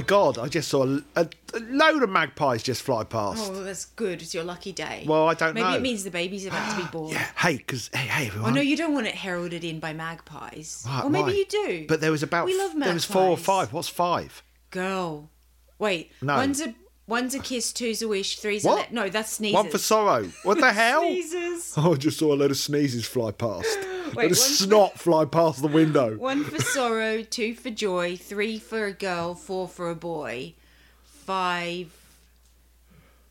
My God, I just saw a, a, a load of magpies just fly past. Oh, that's good. It's your lucky day. Well, I don't Maybe know. Maybe it means the baby's about to be born. Yeah, hey, because hey, hey, everyone. Oh no, you don't want it heralded in by magpies. Right, or maybe why? you do. But there was about we love magpies. there was four or five. What's five? Girl, wait. No. One's a one's a kiss, two's a wish, three's What? a le- no. That's sneezes. One for sorrow. What the hell? Sneezes. Oh, I just saw a load of sneezes fly past. Wait, and a one for- snot fly past the window. One for sorrow, two for joy, three for a girl, four for a boy, five.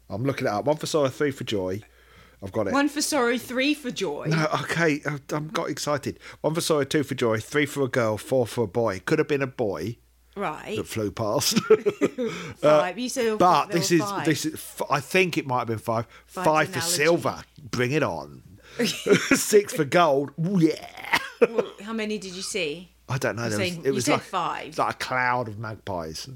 I'm looking it up. One for sorrow, three for joy. I've got it. One for sorrow, three for joy. No, okay, I, I got excited. One for sorrow, two for joy, three for a girl, four for a boy. Could have been a boy Right. that flew past. Five. you said uh, but this is five. this is. I think it might have been five. Five's five for allergy. silver. Bring it on. Six for gold. Ooh, yeah. Well, how many did you see? I don't know. Was, saying- it you was said like five. like a cloud of magpies.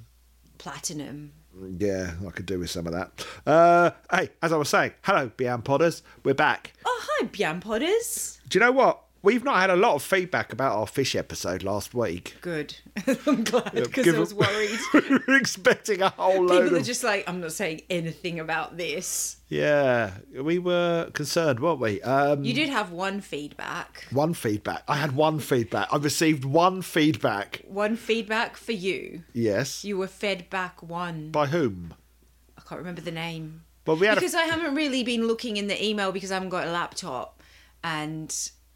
Platinum. Yeah, I could do with some of that. Uh, hey, as I was saying, hello, Beyond Podders. We're back. Oh, hi, Bian Potters. Do you know what? We've not had a lot of feedback about our fish episode last week. Good. I'm glad because Given- I was worried. we were expecting a whole load People are of. just like, I'm not saying anything about this. Yeah, we were concerned, weren't we? Um, You did have one feedback. one feedback. I had one feedback. I received one feedback. One feedback for you. Yes. You were fed back one. By whom? I can't remember the name. Well, we had Because I haven't really been looking in the email because I haven't got a laptop and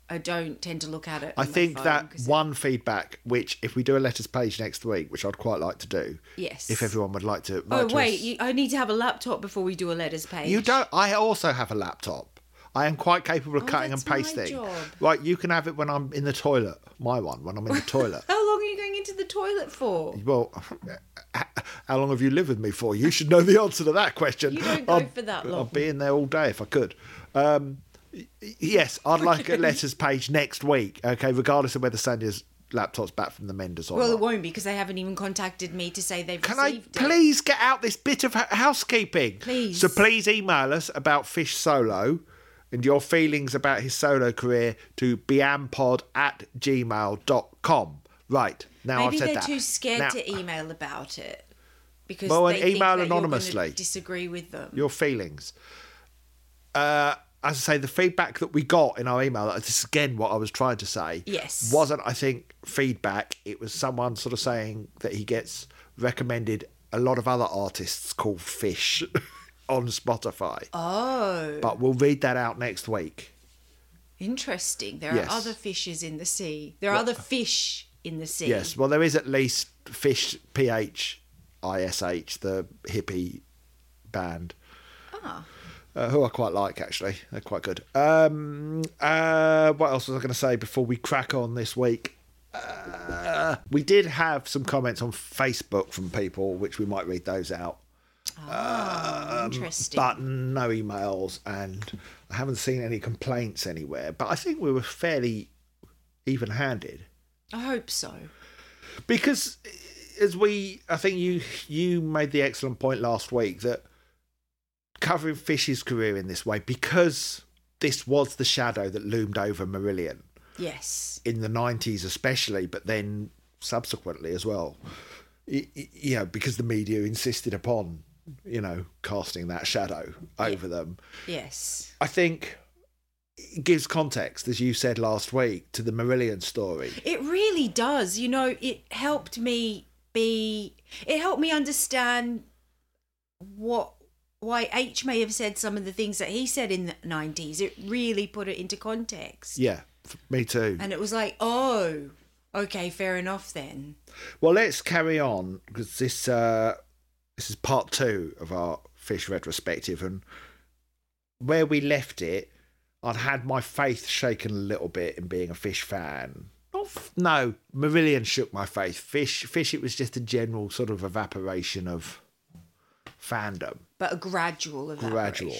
I don't tend to look at it. I think phone that 'cause it- one feedback, which if we do a letters page next week, which I'd quite like to do, Yes. if everyone would like to. Oh wait, us- you, I need to have a laptop before we do a letters page. You don't. I also have a laptop. I am quite capable of Oh, cutting and pasting. job. Right, you can have it when I'm in the toilet. My one when I'm in the toilet. How long are you going into the toilet for? Well, how long have you lived with me for? You should know the answer to that question. You don't go I'd- for that long. I'd be in there all day if I could. Um, yes, I'd like a letters page next week. Okay, regardless of whether Sanya's laptop's back from the menders or Well, it won't be because they haven't even contacted me to say they've Can I it. please get out this bit of housekeeping? Please. So please email us about Fish Solo and your feelings about his solo career to biampod at gmail.com. Right, now Maybe I've said they're too scared Now, to email about it because Well, they email that you're gonna anonymously. disagree with them. Your feelings. Uh, as I say, the feedback that we got in our email, this is again what I was trying to say, Yes. wasn't, I think, feedback. It was someone sort of saying that he gets recommended a lot of other artists called Fish on Spotify. Oh, But we'll read that out next week. interesting. There Yes. are other fishes in the sea. There are other fish in the sea. Yes, well, there is at least Fish P H I S H, the hippie band. Ah. Uh, who I quite like actually, they're quite good. Um, uh, what else was I going to say before we crack on this week? Uh, we did have some comments on Facebook from people, which we might read those out, Ah, interesting. but no emails, and I haven't seen any complaints anywhere. But I think we were fairly even-handed. I hope so. because as we i think you you made the excellent point last week that covering fish's career in this way because this was the shadow that loomed over marillion Yes. in the 90s especially but then subsequently as well Y- y- you know because the media insisted upon you know casting that shadow over them Yes. i think it gives context as you said last week to the marillion story It really does. You know, it helped me be. It helped me understand what why H may have said some of the things that he said in the nineties. It really put it into context, yeah me too and it was like, oh, okay, fair enough then. Well, let's carry on because this uh, this is part two of our fish retrospective, and where we left it, I'd had my faith shaken a little bit in being a fish fan. Not f- no, Marillion shook my faith. Fish, fish. It was just a general sort of evaporation of fandom. But a gradual. Gradual.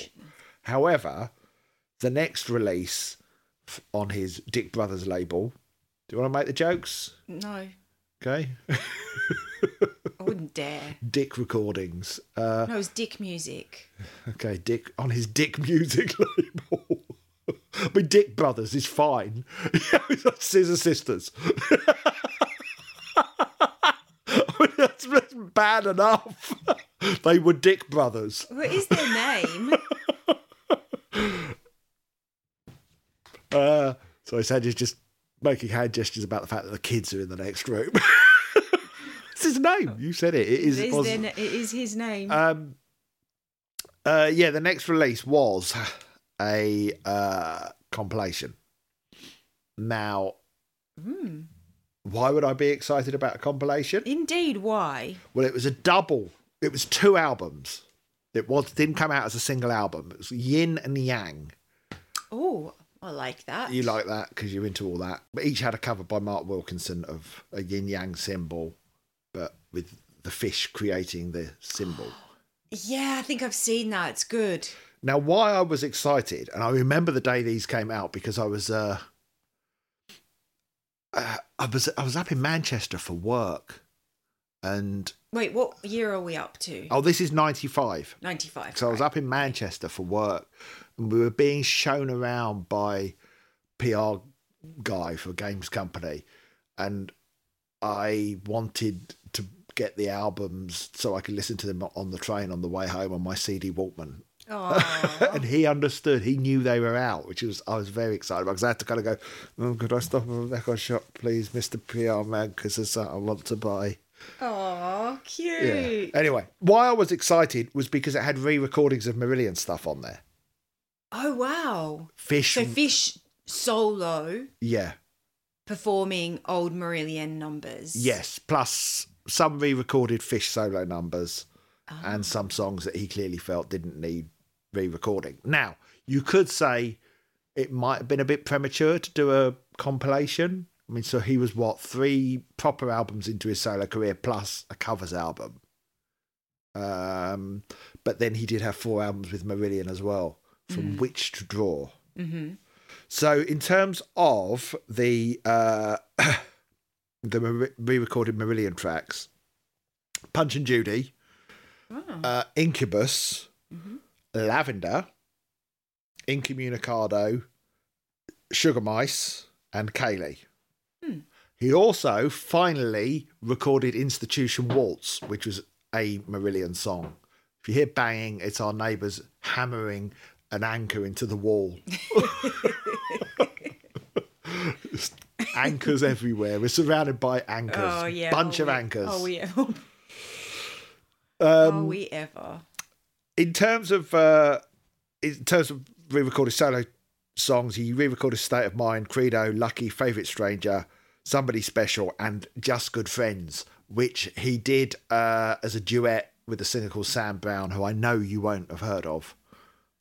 However, the next release on his Dick Brothers label. Do you want to make the jokes? No, Okay. I wouldn't dare. Dick Recordings. Uh, No, it was dick music. okay, Dick on his Dick Music label. I mean, Dick Brothers is fine. Scissor Sisters. I mean, bad enough. they were Dick Brothers. What is their name? Uh, so I said he's just making hand gestures about the fact that the kids are in the next room. it's his name. You said it. It is. It is, their, it is his name. um, uh, yeah, the next release was a uh, compilation. Now, Hmm. why would I be excited about a compilation? Indeed, why? Well, it was a double. It was two albums. It was didn't come out as a single album. It was Yin and Yang. Oh, I like that. You like that because you're into all that. But each had a cover by Mark Wilkinson of a yin yang symbol, but with the fish creating the symbol. Yeah, I think I've seen that. It's good. Now, why I was excited, and I remember the day these came out because I was, uh, uh, I was, I was up in Manchester for work, and Wait, what year are we up to? oh, this is '95. 95. So I was up in Manchester for work, and we were being shown around by PR guy for a games company, and I wanted to get the albums so I could listen to them on the train on the way home on my CD Walkman. And he understood. He knew they were out, which was I was very excited about because I had to kind of go. Oh, could I stop at a record shop, please, Mister PR man? Because there's something I want to buy. Aw, cute. Yeah. Anyway, why I was excited was because it had re-recordings of Marillion stuff on there. Oh, wow. Fish. So Fish solo yeah. performing old Marillion numbers. Yes. Plus some re-recorded Fish solo numbers Ah. and some songs that he clearly felt didn't need re-recording. Now you could say it might have been a bit premature to do a compilation. I mean, so he was what three proper albums into his solo career plus a covers album. Um, but then he did have four albums with Marillion as well, from which to draw. Mm-hmm. So, in terms of the uh, the re- re-recorded Marillion tracks, Punch and Judy, Oh. uh, Incubus, Mhm. Lavender, Incommunicado, Sugar Mice, and Kayleigh. He also finally recorded Institution Waltz, which was a Marillion song. If you hear banging, it's our neighbours hammering an anchor into the wall. anchors everywhere. We're surrounded by anchors. Oh, yeah. Bunch oh, of we- anchors. Oh, we, Um, oh, we ever. in terms of uh, in terms of re-recorded solo songs, he re-recorded "State of Mind," "Credo," "Lucky," "Favorite Stranger," "Somebody Special," and "Just Good Friends," which he did uh, as a duet with a singer called Sam Brown, who I know you won't have heard of.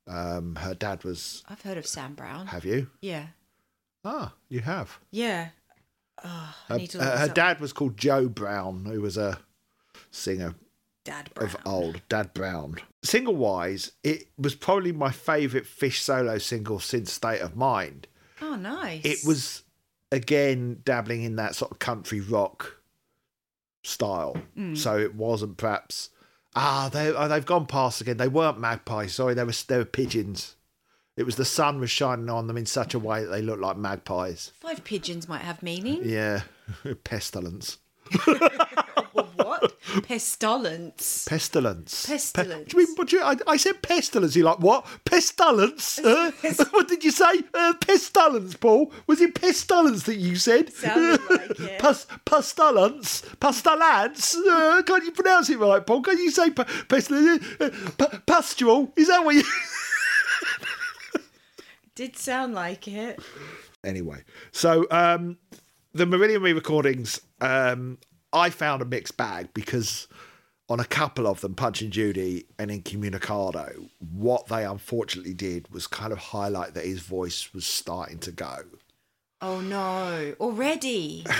Um, her dad was. I've heard of Sam Brown. Have you? Yeah. Ah, you have. Yeah. Oh, I Her, need to look uh, her dad was called Joe Brown, who was a singer Dad Brown. of old, Dad Brown. Single wise, it was probably my favourite Fish solo single since State of Mind. Oh, nice. It was again dabbling in that sort of country rock style. Mm. So it wasn't perhaps ah they oh, they've gone past again. They weren't magpies. Sorry, they were they were pigeons. It was the sun was shining on them in such a way that they looked like magpies. Five pigeons might have meaning. Yeah, pestilence. What? Pestilence. Pestilence. Pestilence. do you mean, what do you, I, I said pestilence. You're like, what? Pestilence? Uh, what did you say? Uh, pestilence, Paul? Was it pestilence that you said? Sounded like it. Pus, pestilence? Pestilence? Uh, can't you pronounce it right, Paul? Can't you say pe- pestilence? Uh, pu- pustule? Is that what you... Did sound like it. anyway, so um, the Marillion re-recordings, um, I found a mixed bag because on a couple of them, Punch and Judy and Incommunicado, what they unfortunately did was kind of highlight that his voice was starting to go. Oh no! Already.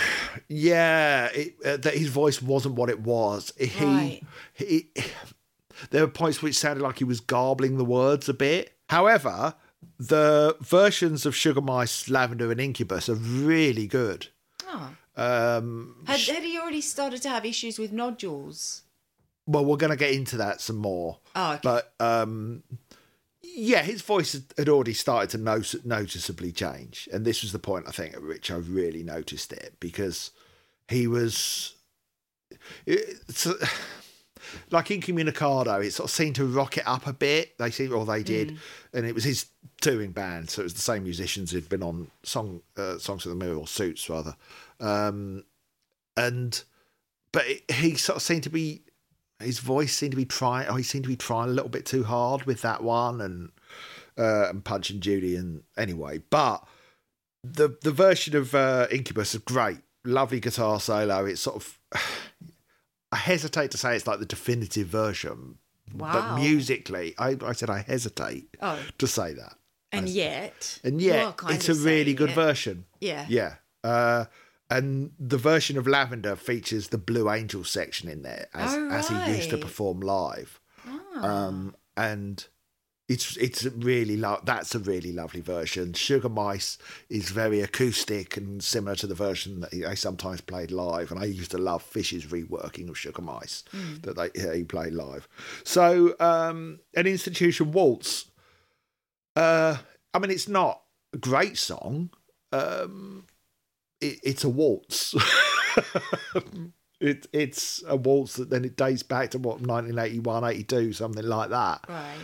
Yeah, it, uh, that his voice wasn't what it was. He, Right. he, there were points which sounded like he was garbling the words a bit. However, the versions of Sugar Mice, Lavender, and Incubus are really good. Oh. Um, Had, had he already started to have issues with nodules? well, we're going to get into that some more. Oh, okay. But um, yeah, his voice had- already started to notice, noticeably change, and this was the point I think at which I really noticed it because he was. It's, like Incommunicado, it sort of seemed to rock it up a bit. They seemed, or they did, and it was his touring band, so it was the same musicians who'd been on song uh, songs of the mirror or suits rather, um, and but it, he sort of seemed to be his voice seemed to be trying. Oh, he seemed to be trying a little bit too hard with that one, and uh, and Punch and Judy, and anyway, but the the version of uh, Incubus is great, lovely guitar solo. It's sort of I hesitate to say it's like the definitive version, Wow. but musically, I, I said I hesitate Oh. to say that, And yet, and yet it's a really good it. version. Yeah. Yeah. Uh, and the version of Lavender features the Blue Angel section in there as, Oh, as he used to perform live. Ah. Um, and it's it's really lo- that's a really lovely version. Sugar Mice is very acoustic and similar to the version that I sometimes played live. And I used to love Fish's reworking of Sugar Mice that they, he played live. So um, an institution waltz. Uh, I mean, it's not a great song. Um, it, it's a waltz. it, it's a waltz that then it dates back to what 1981, 82, something like that. Right.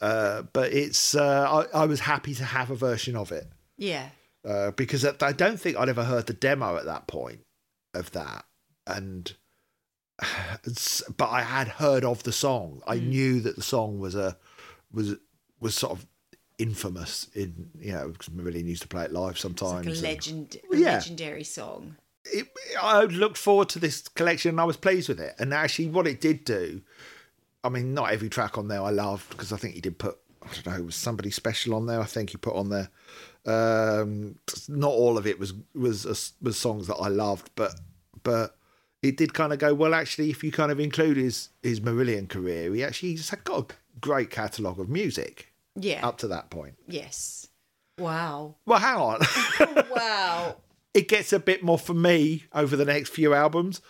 Uh, but it's uh, I, I was happy to have a version of it Yeah. uh, because I don't think I'd ever heard the demo at that point of that, and but I had heard of the song. I knew that the song was a was was sort of infamous in you know because Marillion used to play it live It's sometimes. like a and- legend, a Yeah. legendary song. It, I looked forward to this collection and I was pleased with it. And actually, what it did do, I mean, not every track on there I loved because I think he did put, I don't know, was somebody special on there. I think he put on there. Um, not all of it was was was songs that I loved, but but it did kind of go well. Actually, if you kind of include his his Marillion career, he actually he's got a great catalogue of music Yeah. up to that point. Yes. Wow. Well, hang on. wow. It gets a bit more for me over the next few albums.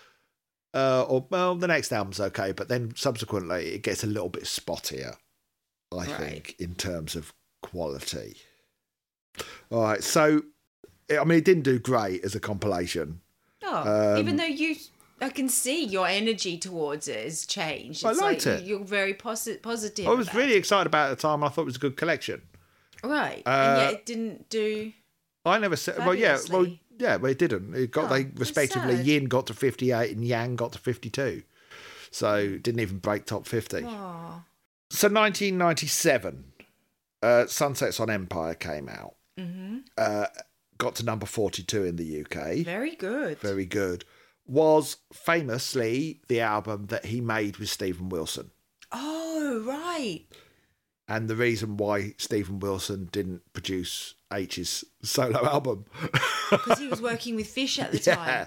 Uh, or well, the next album's okay, but then subsequently it gets a little bit spottier. I Right. think in terms of quality. All right, so I mean, it didn't do great as a compilation. Oh, Um, even though you, I can see your energy towards it has changed. I liked like it. You're very posi- positive. I was really excited about it at the time. I thought it was a good collection. it. right, uh, and yet it didn't do. I never said. Well, yeah, well. Yeah, but it didn't. It got Oh, they respectively. Yin got to fifty eight and Yang got to fifty two, so didn't even break top fifty. Oh, So 1997, uh, Sunsets on Empire came out. hmm Uh, got to number 42 in the UK. very good. Very good. Was famously the album that he made with Steven Wilson. Oh, right. And the reason why Steven Wilson didn't produce H's solo album. Because he was working with Fish at the yeah. time.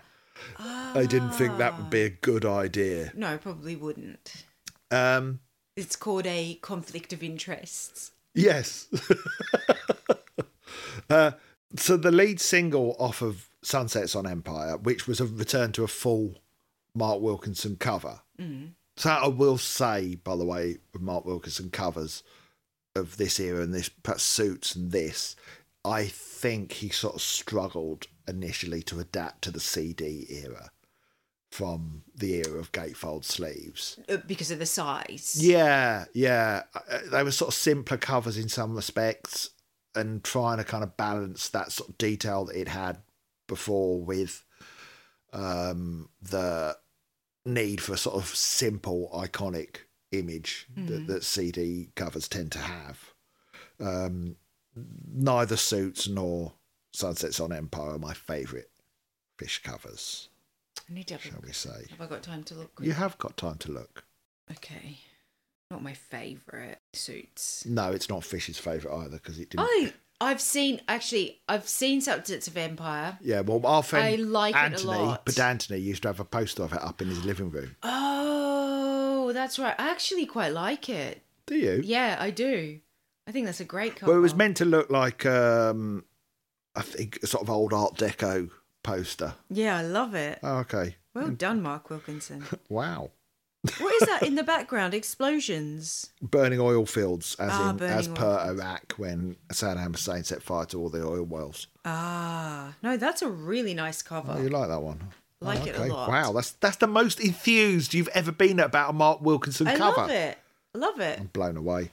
I didn't think that would Ah. be a good idea. No, probably wouldn't. Um, It's called a conflict of interests. Yes. uh, so the lead single off of Sunsets on Empire, which was a return to a full Mark Wilkinson cover. So I will say, by the way, with Mark Wilkinson covers of this era and this perhaps suits and this, I think he sort of struggled initially to adapt to the CD era from the era of gatefold sleeves. Uh, because of the size. Yeah, yeah. Uh, They were sort of simpler covers in some respects and trying to kind of balance that sort of detail that it had before with um, the need for a sort of simple, iconic image that, that CD covers tend to have. Um, neither Suits nor Sunsets on Empire are my favourite fish covers, I need to have, shall look. we say. have I got time to look? You have got time to look. Okay. Not my favourite suits. No, it's not Fish's favourite either because it didn't. I I've seen actually I've seen Sunsets on Empire. Yeah, well, our friend I like it a Anthony, lot. but Anthony used to have a poster of it up in his living room. Oh, that's right. I actually quite like it. Do you? Yeah, I do. I think that's a great cover. Well, it was meant to look like, um, I think, a sort of old Art Deco poster. Yeah, I love it. Oh, okay. Well done, Mark Wilkinson. Wow. what is that in the background? Explosions. Burning oil fields, as Ah, in as per fields. Iraq when Saddam Hussein set fire to all the oil wells. Ah, no, that's a really nice cover. Oh, you like that one? I like it a lot. Wow, that's that's the most enthused you've ever been about a Mark Wilkinson I cover. I love it. I love it. I'm blown away.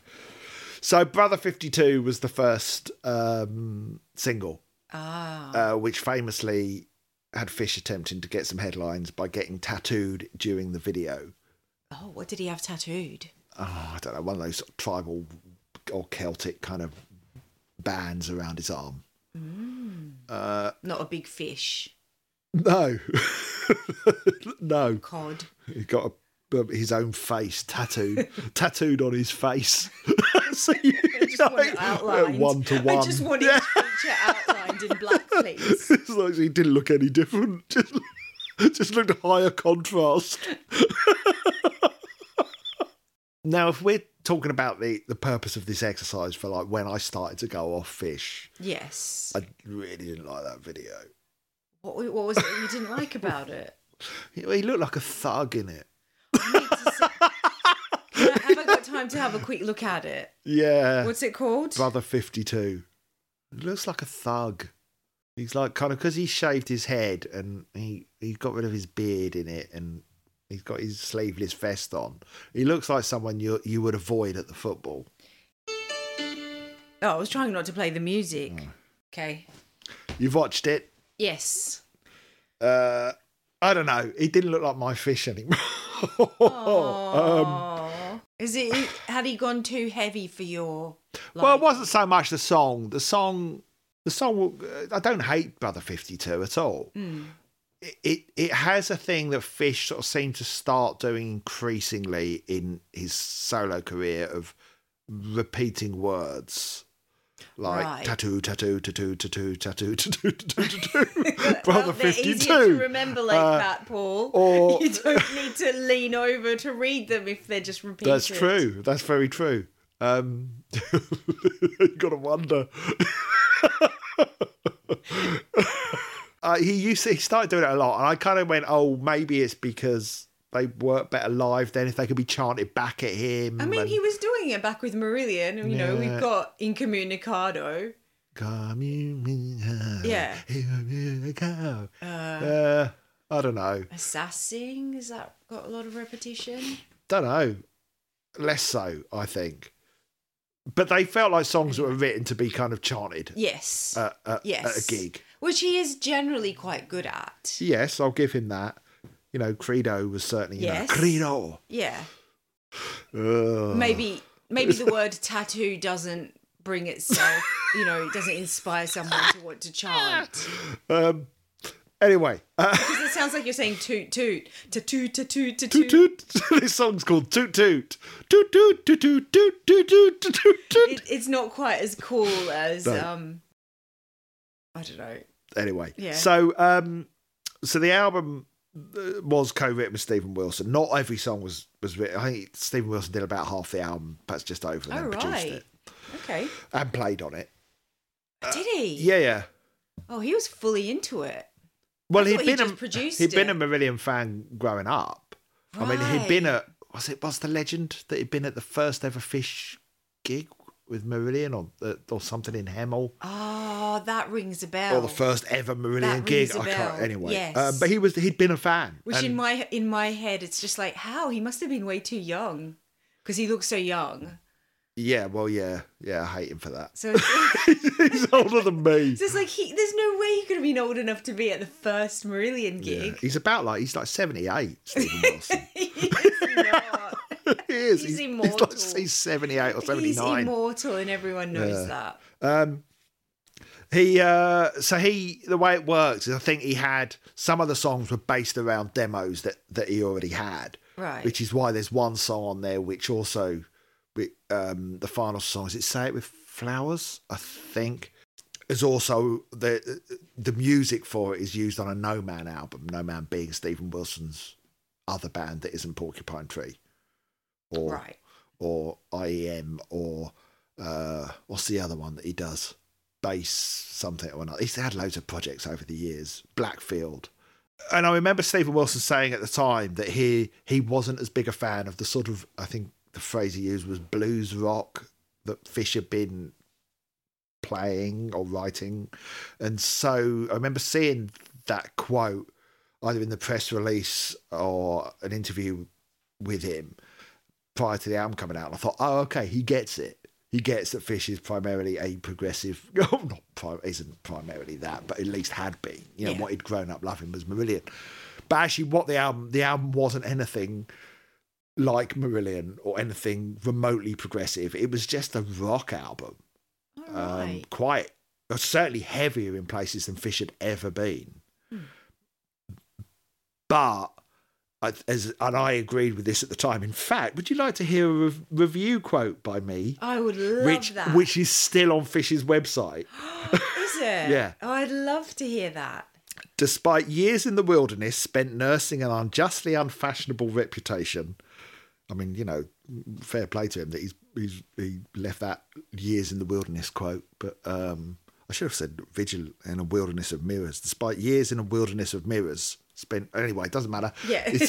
So, Brother 52 was the first um, single, Ah. uh, which famously had Fish attempting to get some headlines by getting tattooed during the video. Oh, what did he have tattooed? Oh, I don't know, one of those sort of tribal or Celtic kind of bands around his arm. Not a big fish. No, no, oh, Cod. he got a, uh, his own face tattooed, tattooed on his face. so you, I just want it outlined. one to one. I just want each feature outlined in black, please. It's like he didn't look any different. Just, just looked higher contrast. now, if we're talking about the, the purpose of this exercise for like when I started to go off fish, Yes. I really didn't like that video. What, what was it you didn't like about it? He he looked like a thug in it. I need to see- have I got time to have a quick look at it? Yeah. What's it called? Brother 52. He looks like a thug. He's like kind of because he shaved his head and he, he got rid of his beard in it and he's got his sleeveless vest on. He looks like someone you you would avoid at the football. Oh, I was trying not to play the music. Mm. Okay. You've watched it. Yes. Uh, I don't know. He didn't look like my fish anymore. Oh. Is it? Had he gone too heavy for your? well, it wasn't so much the song. The song, the song. uh, I don't hate Brother Fifty Two at all. It, it it has a thing that Fish sort of seemed to start doing increasingly in his solo career of repeating words. Like Right. tattoo, tattoo, tattoo, tattoo, tattoo, tattoo, tattoo, tattoo. Brother easier to remember like Uh, that, Paul. or- you don't need to lean over to read them if they're just repeated. That's true. That's very true. Um, you got to wonder. uh, he used to, he started doing it a lot, and I kind of went, "Oh, maybe it's because they work better live. Then if they could be chanted back at him." I mean, and- he was doing it back with Marillion. You know, Yeah. we've got Incommunicado. Communicado, Yeah. Incommunicado. Uh, Uh, I don't know. Assassin, has that got a lot of repetition? Don't know. Less so, I think. But they felt like songs that were written to be kind of chanted Yes. at, at, yes. at a gig. Which he is generally quite good at. Yes, I'll give him that you know, Credo was certainly, you yes. know, Credo. Yeah. Ugh. Maybe maybe the word tattoo doesn't bring itself, you know, it doesn't inspire someone to want to chant. Um, anyway. Uh, because it sounds like you're saying toot toot. toot toot tattoo. Toot toot. this song's called Toot Toot. Toot toot, toot toot, toot toot, toot toot, toot. It's not quite as cool as, no. um, I don't know. Anyway. Yeah. So, um, so the album was co-written with Steven Wilson. Not every song was was written. I think Steven Wilson did about half the album, perhaps just over, and Oh then produced right. it Okay. and played on it. Did he? Uh, yeah, yeah. Oh, he was fully into it. Well, he'd he been just a produced he'd been a Marillion fan growing up. I mean, he'd been Right. at was it was the legend that he'd been at the first ever Fish gig with Marillion or uh, or something in Hemel Oh, that rings a bell. or the first ever Marillion gig. I can't anyway. Yes. Um, but he was he'd been a fan. Which in my in my head, it's just like how he must have been way too young because he looks so young. yeah, well, yeah, yeah. I hate him for that. So it's, He's older than me. so it's like he, there's no way he could have been old enough to be at the first Marillion Yeah. gig. He's about like he's like seventy eight. Stephen Wilson. He's he is. He's He's, immortal. He's, like, he's seventy eight or 79. He's immortal, and everyone knows Yeah. that. Um, he uh, so he the way it works is I think he had some of the songs were based around demos that that he already had, Right. which is why there's one song on there which also, with, um, the final song is it "Say It with Flowers" I think. Is also the the music for it is used on a No Man album. No Man being Steven Wilson's other band that isn't Porcupine Tree, or Right. or IEM or uh, what's the other one that he does? Bass something or another. He's had loads of projects over the years. Blackfield. And I remember Steven Wilson saying at the time that he he wasn't as big a fan of the sort of I think the phrase he used was blues rock that Fish had been playing or writing. And so I remember seeing that quote either in the press release or an interview with him prior to the album coming out. And I thought, oh, okay, he gets it. He gets that Fish is primarily a progressive. Oh, not pri- isn't primarily that, but at least had been. You know, Yeah. what he'd grown up loving was Marillion. But actually, what the album, the album wasn't anything like Marillion or anything remotely progressive. It was just a rock album um, right. quite uh, certainly heavier in places than Fish had ever been. But I, as and I agreed with this at the time. In fact, would you like to hear a rev- review quote by me, I would love which that. which is still on Fish's website? is it? Yeah. Oh, I'd love to hear that. Despite years in the wilderness spent nursing an unjustly unfashionable reputation, I mean, you know, fair play to him that he's he's he left that years in the wilderness quote, but um, I should have said vigil in a wilderness of mirrors. Despite years in a wilderness of mirrors spent anyway, it doesn't matter. Yeah.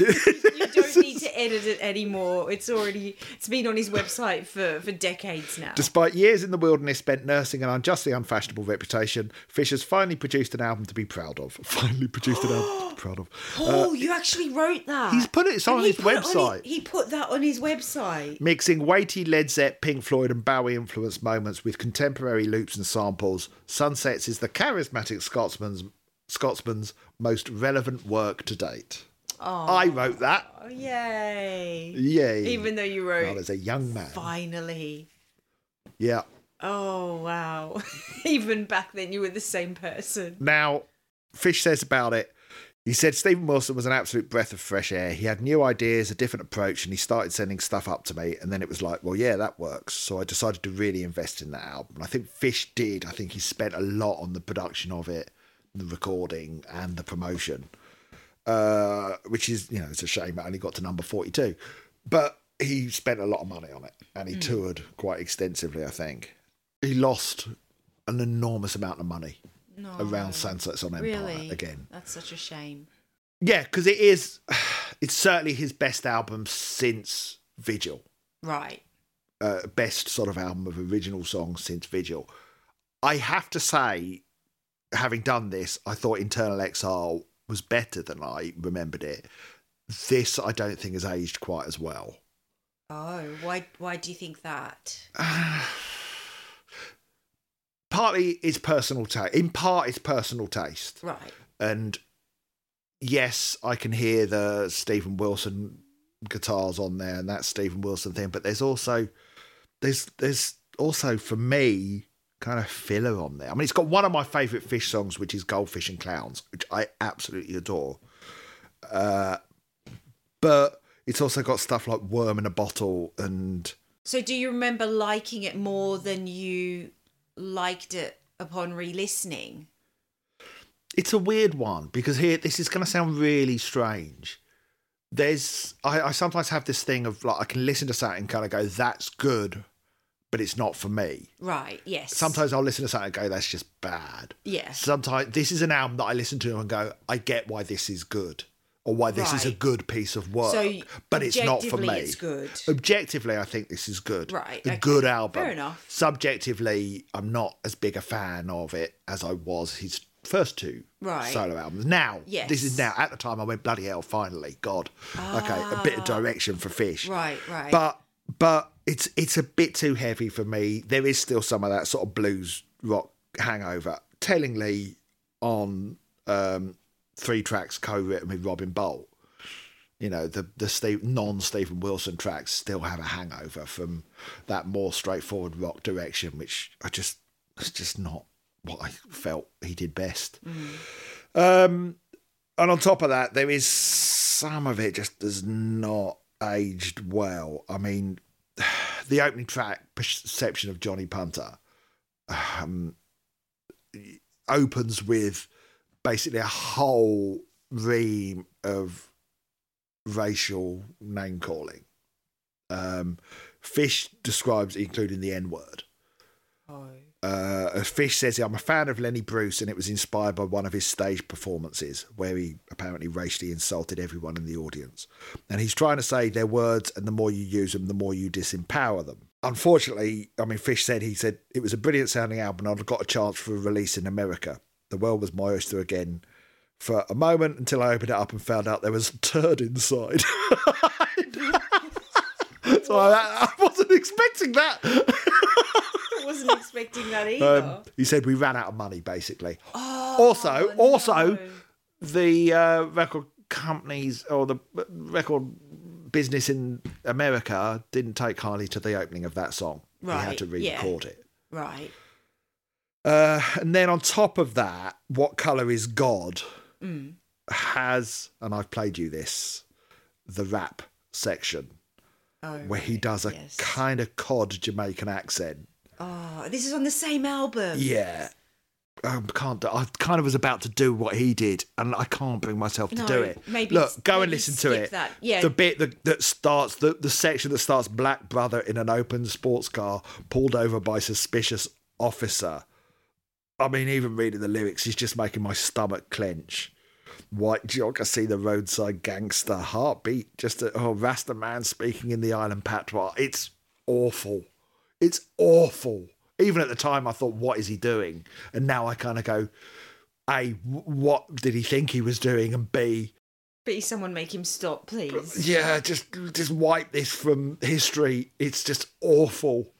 You don't need to edit it anymore. It's already it's been on his website for, for decades now. Despite years in the wilderness spent nursing an unjustly unfashionable reputation, fisher's finally produced an album to be proud of. Finally produced an album to be proud of. oh, you actually wrote that. he's put it- it's on his it on website. he put that on his website. Mixing weighty Led Zepp, Pink Floyd, and Bowie influenced moments with contemporary loops and samples, Sunsets is the charismatic Scotsman's Scotsman's most relevant work to date. I wrote that. Oh, yay. Yay. Even though you I wrote was a young man. finally. Yeah. Oh wow. Even back then you were the same person. Now, Fish says about it, he said Steven Wilson was an absolute breath of fresh air. He had new ideas, a different approach, and he started sending stuff up to me. And then it was like, well, yeah, that works. So I decided to really invest in that album. And I think Fish did. I think he spent a lot on the production of it, the recording, and the promotion. Uh, which is, you know, it's a shame it only got to number 42. But he spent a lot of money on it and he toured quite extensively, I think. He lost an enormous amount of money No. around Sunsets on Empire Really? again. That's such a shame. Yeah, because it is. It's certainly his best album since Vigil. Right. Uh, best sort of album of original songs since Vigil. I have to say, having done this, I thought Internal Exile was better than I remembered it. This I don't think has aged quite as well. Oh, why why do you think that? Partly it's personal taste. In part, it's personal taste. Right. and yes, I can hear the Steven Wilson guitars on there and that Steven Wilson thing, but there's also there's there's also for me kind of filler on there. I mean, it's got one of my favourite fish songs, which is Goldfish and Clowns, which I absolutely adore. Uh, but it's also got stuff like Worm in a Bottle and So do you remember liking it more than you liked it upon re-listening? it's a weird one because here this is going to sound really strange there's I, I sometimes have this thing of like i can listen to something and kind of go that's good but it's not for me Right. Yes. sometimes i'll listen to something and go that's just bad Yes. sometimes this is an album that i listen to and go i get why this is good or why this is a good piece of work So but it's not for me it's good. objectively i think this is good Right, a okay. good album Fair enough. subjectively i'm not as big a fan of it as i was his first two Right. solo albums now Yes. this is now at the time i went bloody hell finally god okay a bit of direction for fish Ah. Right, right. but but it's it's a bit too heavy for me there is still some of that sort of blues rock hangover tellingly on um three tracks co-written with robin boult you know the the Steve, non Steven Wilson tracks still have a hangover from that more straightforward rock direction, which I just it's just not what I felt he did best. Um, and on top of that, there is some of it just does not aged well. I mean, the opening track, Perception of Johnny Punter, um, opens with basically a whole ream of racial name calling. Um, Fish describes including the N word. oh. Uh, Fish says, I'm a fan of Lenny Bruce, and it was inspired by one of his stage performances where he apparently racially insulted everyone in the audience. And he's trying to say their words, and the more you use them, the more you disempower them. Unfortunately, I mean, Fish said he said it was a brilliant sounding album, and I'd got a chance for a release in America. The world was my oyster again for a moment until I opened it up and found out there was a turd inside. so I, I wasn't expecting that. I wasn't expecting that either. Um, he said we ran out of money, basically. oh, also, also, no. the uh, record companies or the record business in America didn't take kindly to the opening of that song. Right. He had to re-record it. Right. Uh, and then on top of that, What Colour is God Mm. has, and I've played you this, the rap section Oh, where he does a yes. kind of cod Jamaican accent. Oh, this is on the same album. Yeah. Um, can't I kind of was about to do what he did, and I can't bring myself to No, do it. maybe Look, go and listen to it. that. Yeah. The bit that, that starts the the section that starts black brother in an open sports car pulled over by suspicious officer. I mean, even reading the lyrics is just making my stomach clench. White see the roadside gangster heartbeat. Just a oh, Rasta man speaking in the island patois. It's awful. It's awful. Even at the time, I thought, "What is he doing?" And now I kind of go, "A, what did he think he was doing?" And B, Please, someone make him stop, please. yeah, just just wipe this from history. It's just awful.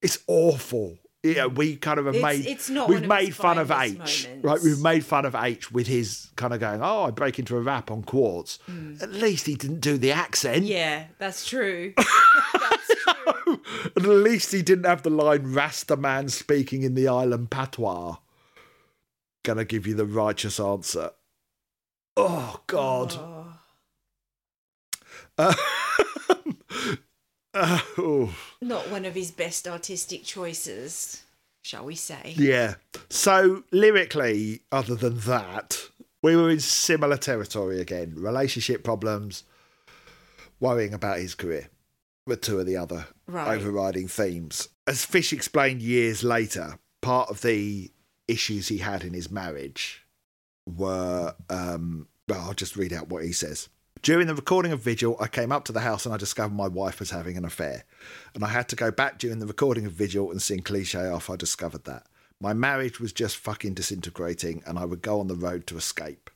It's awful. Yeah, we kind of have It's- made it's not we've made fun of H, finest right? We've made fun of H with his kind of going, "Oh, I break into a rap on quartz." At least he didn't do the accent. Yeah, that's true. that's true. at least he didn't have the line "Rasta man speaking in the island patois." Gonna give you the righteous answer. Oh God. Oh. Uh, uh, oh. Not one of his best artistic choices, shall we say? Yeah. So lyrically, other than that, we were in similar territory again. Relationship problems, worrying about his career were two of the other Right. overriding themes. As Fish explained years later, part of the issues he had in his marriage were um well, I'll just read out what he says. During the recording of Vigil, I came up to the house and I discovered my wife was having an affair. And I had to go back during the recording of Vigil and sing cliche off. I discovered that. My marriage was just fucking disintegrating and I would go on the road to escape.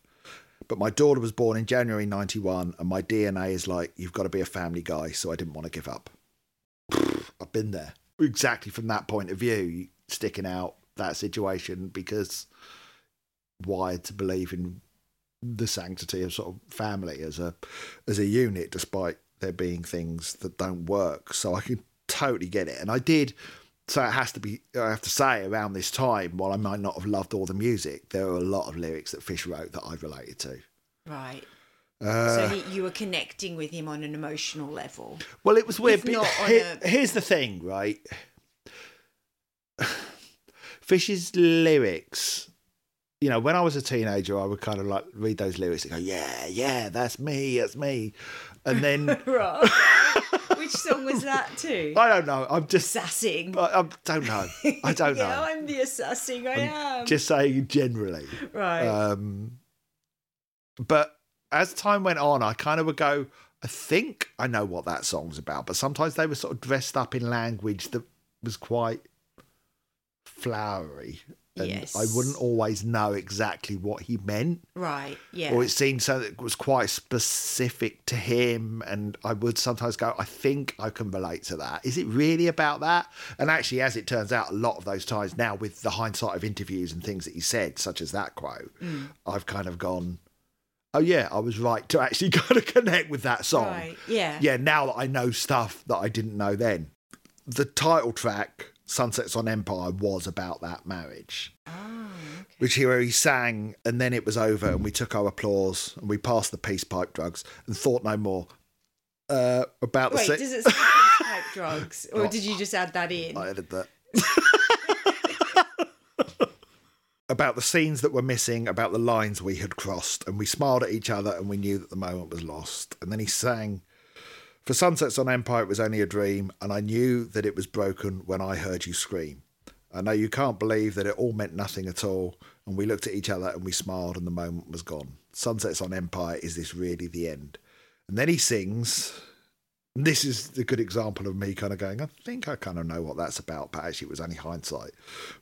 But my daughter was born in January 91 and my DNA is like, you've got to be a family guy. So I didn't want to give up. I've been there. Exactly from that point of view, sticking out that situation because wired to believe in the sanctity of sort of family as a as a unit, despite there being things that don't work. So I can totally get it, and I did. So it has to be. I have to say, around this time, while I might not have loved all the music, there were a lot of lyrics that Fish wrote that I related to. Right. Uh, so he, you were connecting with him on an emotional level. Well, it was weird. But here- a- Here's the thing, right? Fish's lyrics, you know, when I was a teenager, I would kind of like read those lyrics and go, yeah, yeah, that's me, that's me. And then. Which song was that too? I don't know, I'm just, Assassin. I, I don't know. I don't know. yeah, know. I'm the assassin. I am. Just saying generally. right. Um, but as time went on, I kind of would go, I think I know what that song's about, but sometimes they were sort of dressed up in language that was quite flowery. And Yes. I wouldn't always know exactly what he meant, right. Yeah. or it seemed so that it was quite specific to him. And I would sometimes go, I think I can relate to that. Is it really about that? And actually, as it turns out, a lot of those times now, with the hindsight of interviews and things that he said, such as that quote, Mm. I've kind of gone, oh yeah, I was right to actually kind of connect with that song. Right. Yeah. Yeah, now that I know stuff that I didn't know then. The title track, Sunsets on Empire, was about that marriage. Oh, Which he where he sang, and then it was over, and we took our applause, and we passed the peace pipe drugs, and thought no more. Uh, about the Wait, se- does it say peace pipe drugs, or did you just add that in? I added that. about the scenes that were missing, about the lines we had crossed, and we smiled at each other and we knew that the moment was lost. And then he sang, For Sunsets on Empire, it was only a dream, and I knew that it was broken when I heard you scream. I know you can't believe that it all meant nothing at all, and we looked at each other and we smiled, and the moment was gone. Sunsets on Empire, is this really the end? And then he sings, This is a good example of me kind of going, I think I kind of know what that's about, but actually it was only hindsight.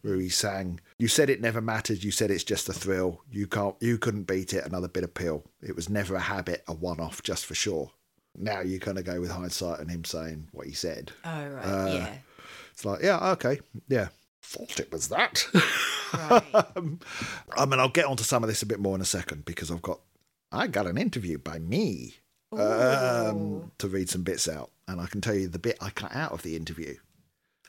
Where he sang, You said it never mattered, you said it's just a thrill. You can't you couldn't beat it, another bit of pill. It was never a habit, a one off, just for sure. Now you kind of go with hindsight and him saying what he said. Oh right, Uh, yeah. It's like, yeah, okay, yeah. Thought it was that. Right. um, I mean, I'll get onto some of this a bit more in a second because I've got, I got an interview by me um, to read some bits out, and I can tell you the bit I cut out of the interview.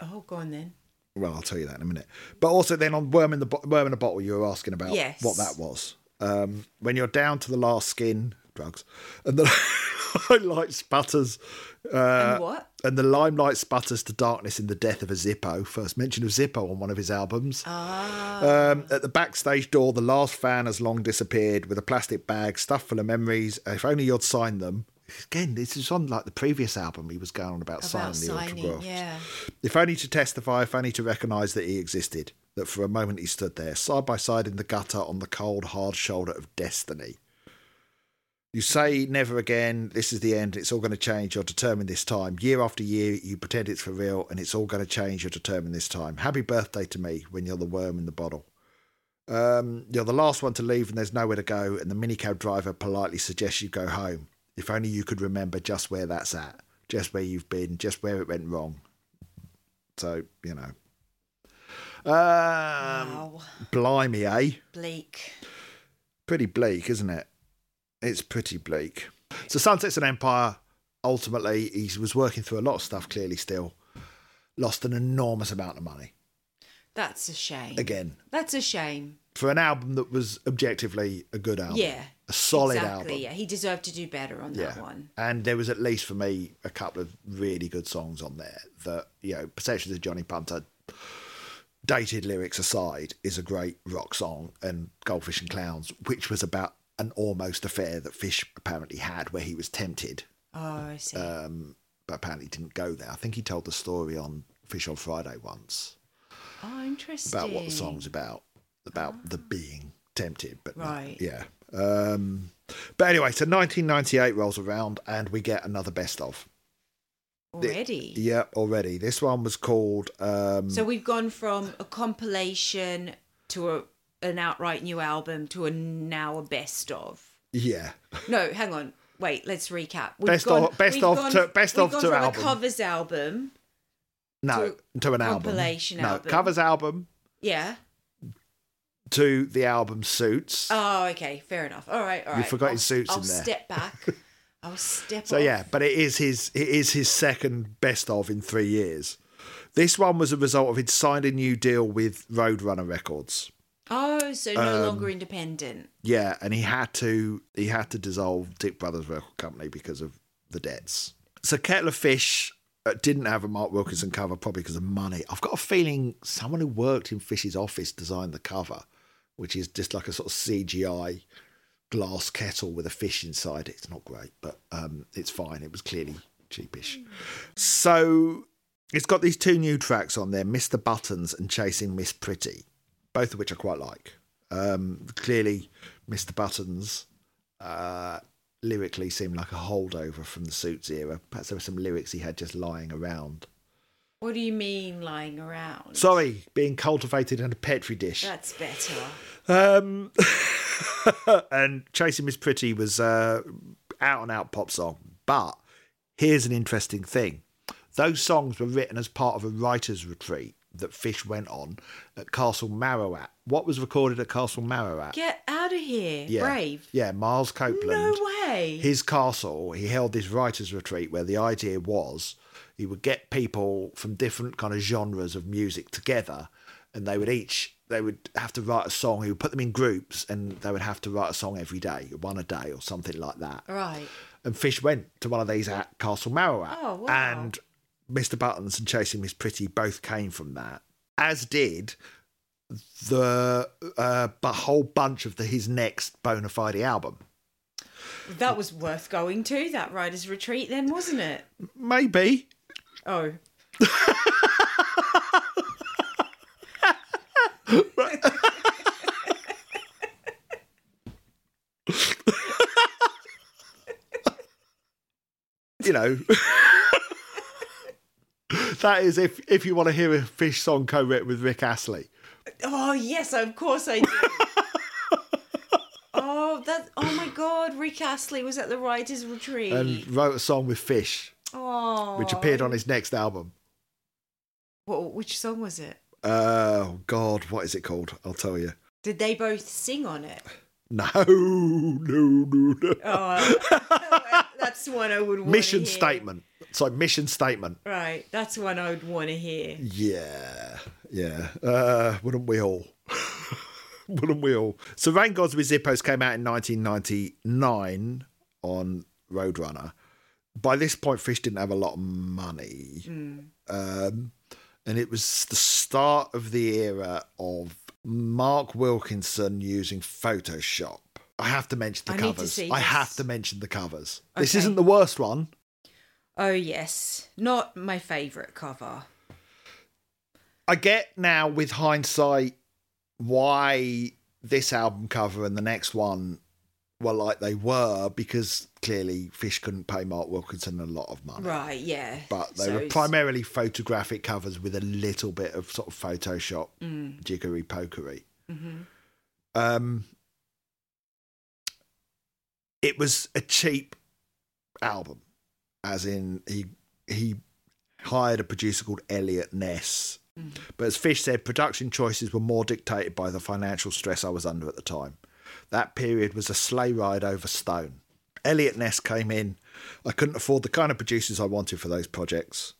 oh, go on then. Well, I'll tell you that in a minute. But also, then on worm in the Bo- worm in a bottle, you were asking about Yes. what that was. Um, when you're down to the last skin, drugs, and the limelight sputters, uh, and what? and the limelight sputters to darkness in the death of a Zippo. First mention of Zippo on one of his albums. Ah, Um, at the backstage door, the last fan has long disappeared with a plastic bag stuffed full of memories. If only you'd signed them. Again, this is on like the previous album. He was going on about, about signing the signing, autographs. yeah. If only to testify, if only to recognise that he existed. That for a moment he stood there, side by side in the gutter on the cold, hard shoulder of destiny. You say never again, this is the end, it's all going to change, you're determined this time. Year after year, you pretend it's for real, and it's all going to change, you're determined this time. Happy birthday to me when you're the worm in the bottle. Um, you're the last one to leave, and there's nowhere to go, and the minicab driver politely suggests you go home. If only you could remember just where that's at, just where you've been, just where it went wrong. So, you know. Um, wow. Blimey, eh? Bleak. Pretty bleak, isn't it? It's pretty bleak. So, Sunsets on Empire, ultimately, he was working through a lot of stuff, clearly, still. Lost an enormous amount of money. That's a shame. Again, That's a shame. for an album that was objectively a good album. Yeah. A solid exactly. album. Yeah, he deserved to do better on that one. And there was at least for me a couple of really good songs on there that, you know, Perceptions of Johnny Punter, dated lyrics aside, is a great rock song. And Goldfish and Clowns, which was about an almost affair that Fish apparently had where he was tempted, Oh, I see. um, but apparently didn't go there. I think he told the story on Fish on Friday once oh, interesting. about what the song's about, about the being tempted. But no, Right. yeah. Um, but anyway, so 1998 rolls around and we get another best of. Already. Yeah, already. This one was called. Um, So we've gone from a compilation to a, an outright new album to a now a best of. yeah, No, hang on. Wait, let's recap. We've Best of- best of to- best of to album. a covers album. no, to, an album. compilation no, covers album Yeah. to the album Suits. Oh, okay. Fair enough. All right. All right. You've forgotten I'll, Suits I'll in there. step back. I'll step. So off. yeah, but it is his it is his second best of in three years. This one was a result of he'd signed a new deal with Roadrunner Records. Oh, so no Um, longer independent. Yeah, and he had to he had to dissolve Dick Brothers Record Company because of the debts. So Kettle of Fish uh, didn't have a Mark Wilkinson cover probably because of money. I've got a feeling someone who worked in Fish's office designed the cover, which is just like a sort of CGI glass kettle with a fish inside it. It's not great, but um, it's fine. It was clearly cheapish. So it's got these two new tracks on there, Mr. Buttons and Chasing Miss Pretty, both of which I quite like. Um, clearly, Mr. Buttons uh, lyrically seemed like a holdover from the Suits era. Perhaps there were some lyrics he had just lying around. What do you mean lying around? Sorry, being cultivated in a petri dish. That's better. Um, and Chasing Miss Pretty was uh, out and out pop song. But here's an interesting thing: those songs were written as part of a writers' retreat that Fish went on at Castle Marouatte. What was recorded at Castle Marouatte? Get out of here. yeah, Brave. Yeah, Miles Copeland. No way. His castle, he held this writers' retreat where the idea was he would get people from different kind of genres of music together and they would each they would have to write a song he would put them in groups and they would have to write a song every day one a day or something like that right. and fish went to one of these at castle marouatte Oh, wow. and mr buttons and chasing miss pretty both came from that as did the uh, a whole bunch of the, his next bona fide album That was worth going to, that writer's retreat, then, wasn't it? maybe Oh. you know that is if if you want to hear a Fish song co-written with Rick Astley. Oh yes, of course I do. oh, that! Oh my God, Rick Astley was at the writers' retreat. and wrote a song with Fish, oh, which appeared on his next album. What, which song was it? Oh God, what is it called? I'll tell you. Did they both sing on it? No, no, no, no. Oh, that's one I would want mission to statement. Sorry, mission statement. Right, that's one I would want to hear. Yeah, yeah. Uh, wouldn't we all? wouldn't we all? So Rain Gods with Zippos came out in 1999 on Roadrunner. By this point, Fish didn't have a lot of money. Um, and it was the start of the era of Mark Wilkinson using Photoshop. I have to mention the I covers. I have to mention the covers. This isn't the worst one. Oh yes, not my favourite cover. I get now with hindsight why this album cover and the next one were like they were because clearly Fish couldn't pay Mark Wilkinson a lot of money. Right, yeah. But they So were primarily photographic covers with a little bit of sort of Photoshop Mm. jiggery pokery. Mm-hmm. Um, it was a cheap album, as in he he hired a producer called Elliot Ness. But as Fish said, production choices were more dictated by the financial stress I was under at the time. That period was a sleigh ride over stone. Elliot Ness came in. I couldn't afford the kind of producers I wanted for those projects.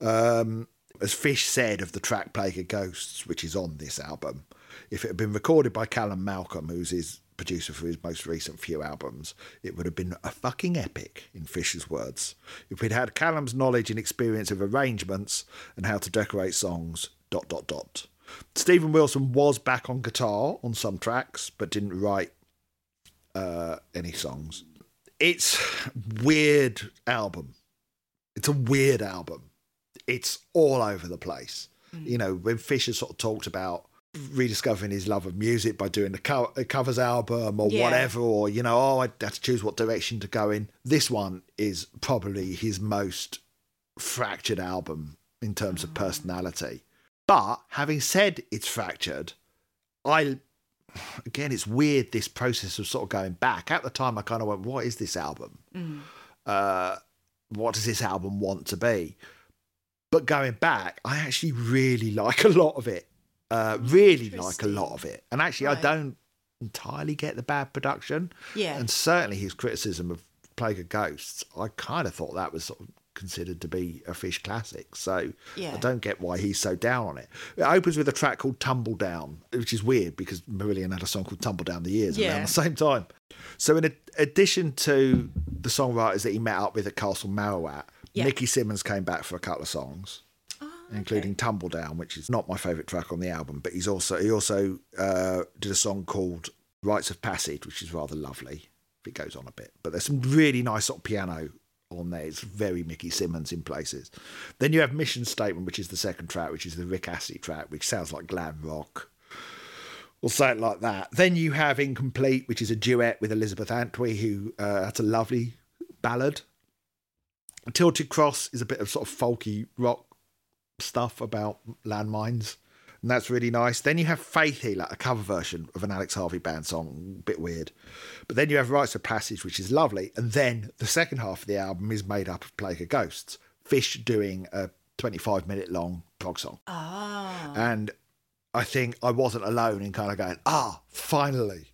Um, as Fish said of the track Plague of Ghosts, which is on this album, if it had been recorded by Calum Malcolm, who's his producer for his most recent few albums, it would have been a fucking epic, in Fish's words. If we'd had Calum's knowledge and experience of arrangements and how to decorate songs, dot, dot, dot. Steven Wilson was back on guitar on some tracks, but didn't write uh, any songs. It's weird album. It's a weird album. It's all over the place. You know, when Fisher sort of talked about rediscovering his love of music by doing the co- covers album or Yeah. whatever, or you know, oh, I had to choose what direction to go in. This one is probably his most fractured album in terms of personality. But having said it's fractured, I again, it's weird this process of sort of going back. At the time, I kind of went, "What is this album? Uh, what does this album want to be?" But going back, I actually really like a lot of it. Uh, really like a lot of it, and actually, I don't entirely get the bad production. Yeah. and certainly his criticism of Plague of Ghosts, I kind of thought that was sort of considered to be a fish classic. So I don't get why he's so down on it. It opens with a track called Tumble Down, which is weird because Marillion had a song called Tumble Down the Years around the same time. So in addition to the songwriters that he met up with at Castle Marouatte, Yeah. Mickey Simmonds came back for a couple of songs. Including "Tumble Down," which is not my favourite track on the album, but he's also he also uh, did a song called "Rites of Passage," which is rather lovely. If it goes on a bit, but there's some really nice sort of piano on there. It's very Mickey Simmonds in places. Then you have Mission Statement, which is the second track, which is the Rick Astley track, which sounds like glam rock. We'll say it like that. Then you have Incomplete, which is a duet with Elizabeth Antwi, who uh, that's a lovely ballad. Tilted Cross is a bit of sort of folky rock stuff about landmines, and that's really nice. Then you have Faith Healer, a cover version of an Alex Harvey band song, a bit weird. But then you have Rites of Passage, which is lovely. And then the second half of the album is made up of Plague of Ghosts, Fish doing a 25 minute long prog song. Ah. And I think I wasn't alone in kind of going, ah, finally.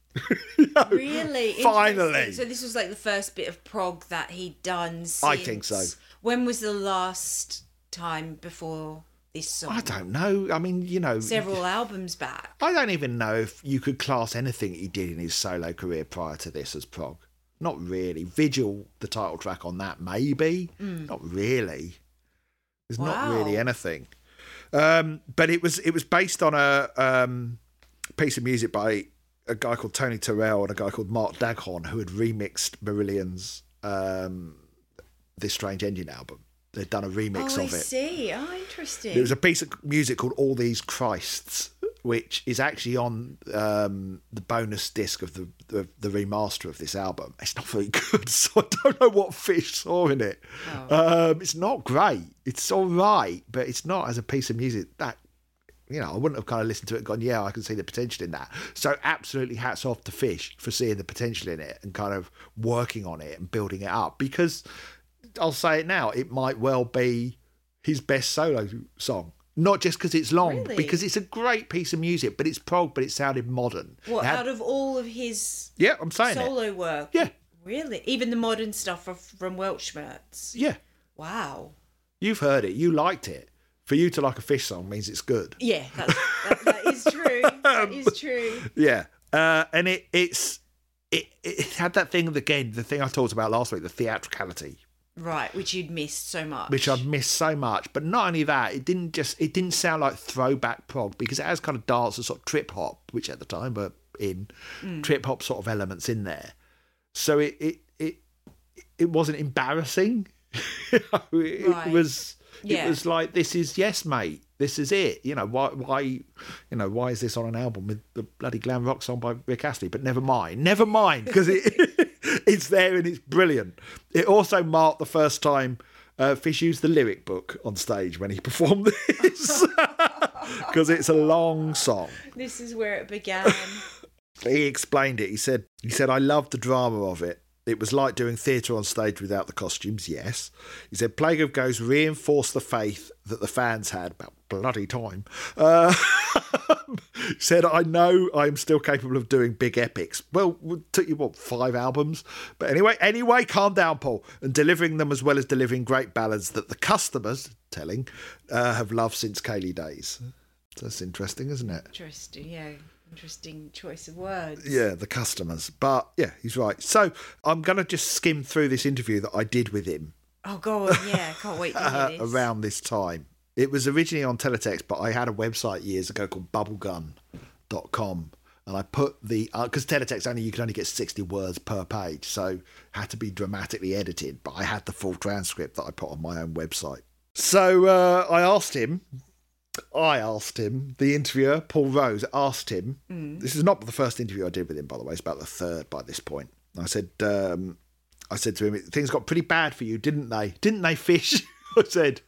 You know, Really? Finally. So this was like the first bit of prog that he'd done since. I think so. When was the last time before this song? I don't know. I mean, you know, Several albums back. I don't even know if you could class anything he did in his solo career prior to this as prog. Not really. Vigil, the title track on that, maybe. Not really. There's not really anything. Um, but it was it was based on a um, piece of music by a guy called Tony Turrell and a guy called Mark Daghorn who had remixed Marillion's um, This Strange Engine album. They'd done a remix oh, I of it. see. Oh, interesting. It was a piece of music called All These Christs. which is actually on um, the bonus disc of the, the the remaster of this album. It's not very good, so I don't know what Fish saw in it. Um, it's not great. It's all right, but it's not as a piece of music that you know, I wouldn't have kind of listened to it and gone, yeah, I can see the potential in that. So absolutely hats off to Fish for seeing the potential in it and kind of working on it and building it up because I'll say it now, it might well be his best solo song. Not just because it's long, Really? because it's a great piece of music, but it's prog, but it sounded modern. What had- out of all of his yeah, I'm saying it. solo work? Yeah, Really? Even the modern stuff from Weltschmerz? yeah. Wow. You've heard it. You liked it. For you to like a Fish song means it's good. Yeah, that's, that, that is true. That is true. Yeah, uh, and it it's it, it had that thing again, the thing I talked about last week, the theatricality, Right, which you'd missed so much. which I've missed so much. But not only that, it didn't just it didn't sound like throwback prog because it has kind of dance and sort of trip hop, which at the time were in mm. trip hop sort of elements in there. So it it it it wasn't embarrassing. It, Right. it was Yeah. it was like this is yes, mate. This is it. You know why why you know why is this on an album with the bloody glam rock song by Rick Astley? But never mind, never mind because it it's there and it's brilliant. It also marked the first time uh, Fish used the lyric book on stage when he performed this because it's a long song. this is where it began. He explained it. He said he said I loved the drama of it. It was like doing theatre on stage without the costumes, yes. He said Plague of Ghosts reinforced the faith that the fans had about bloody time. Uh, said, I know I'm still capable of doing big epics. Well, it took you, what, five albums? But anyway, anyway, calm down, Paul. And delivering them as well as delivering great ballads that the customers, telling, uh, have loved since Kayleigh days. That's interesting, isn't it? Interesting, yeah. Interesting choice of words. Yeah, the customers. But yeah, he's right. So I'm going to just skim through this interview that I did with him Oh, go on, yeah. Can't wait to hear this. around this time. It was originally on teletext, but I had a website years ago called bubblegun.com. And I put the, because teletext only, you can only get 60 words per page. So had to be dramatically edited. But I had the full transcript that I put on my own website. So uh, I asked him, I asked him, the interviewer, Paul Rose, asked him. This is not the first interview I did with him, by the way. It's about the third by this point. I said, um, I said to him, things got pretty bad for you, didn't they? Didn't they, Fish? I said,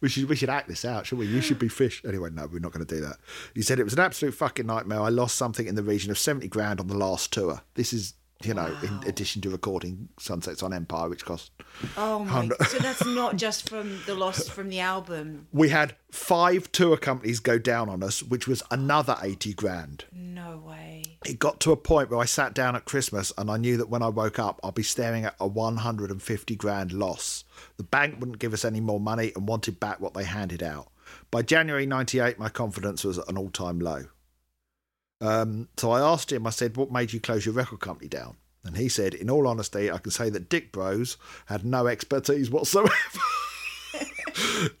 we should we should act this out, should we? You should be Fish. Anyway, no, we're not going to do that. He said it was an absolute fucking nightmare. I lost something in the region of seventy grand on the last tour. This is. You know, in addition to recording Sunsets on Empire, which cost Oh my! so that's not just from the loss from the album. we had five tour companies go down on us, which was another 80 grand. No way. It got to a point where I sat down at Christmas and I knew that when I woke up, I'd be staring at a 150 grand loss. The bank wouldn't give us any more money and wanted back what they handed out. By January 98, my confidence was at an all time low. Um, so I asked him, I said, What made you close your record company down? And he said, In all honesty, I can say that Dick Bros had no expertise whatsoever.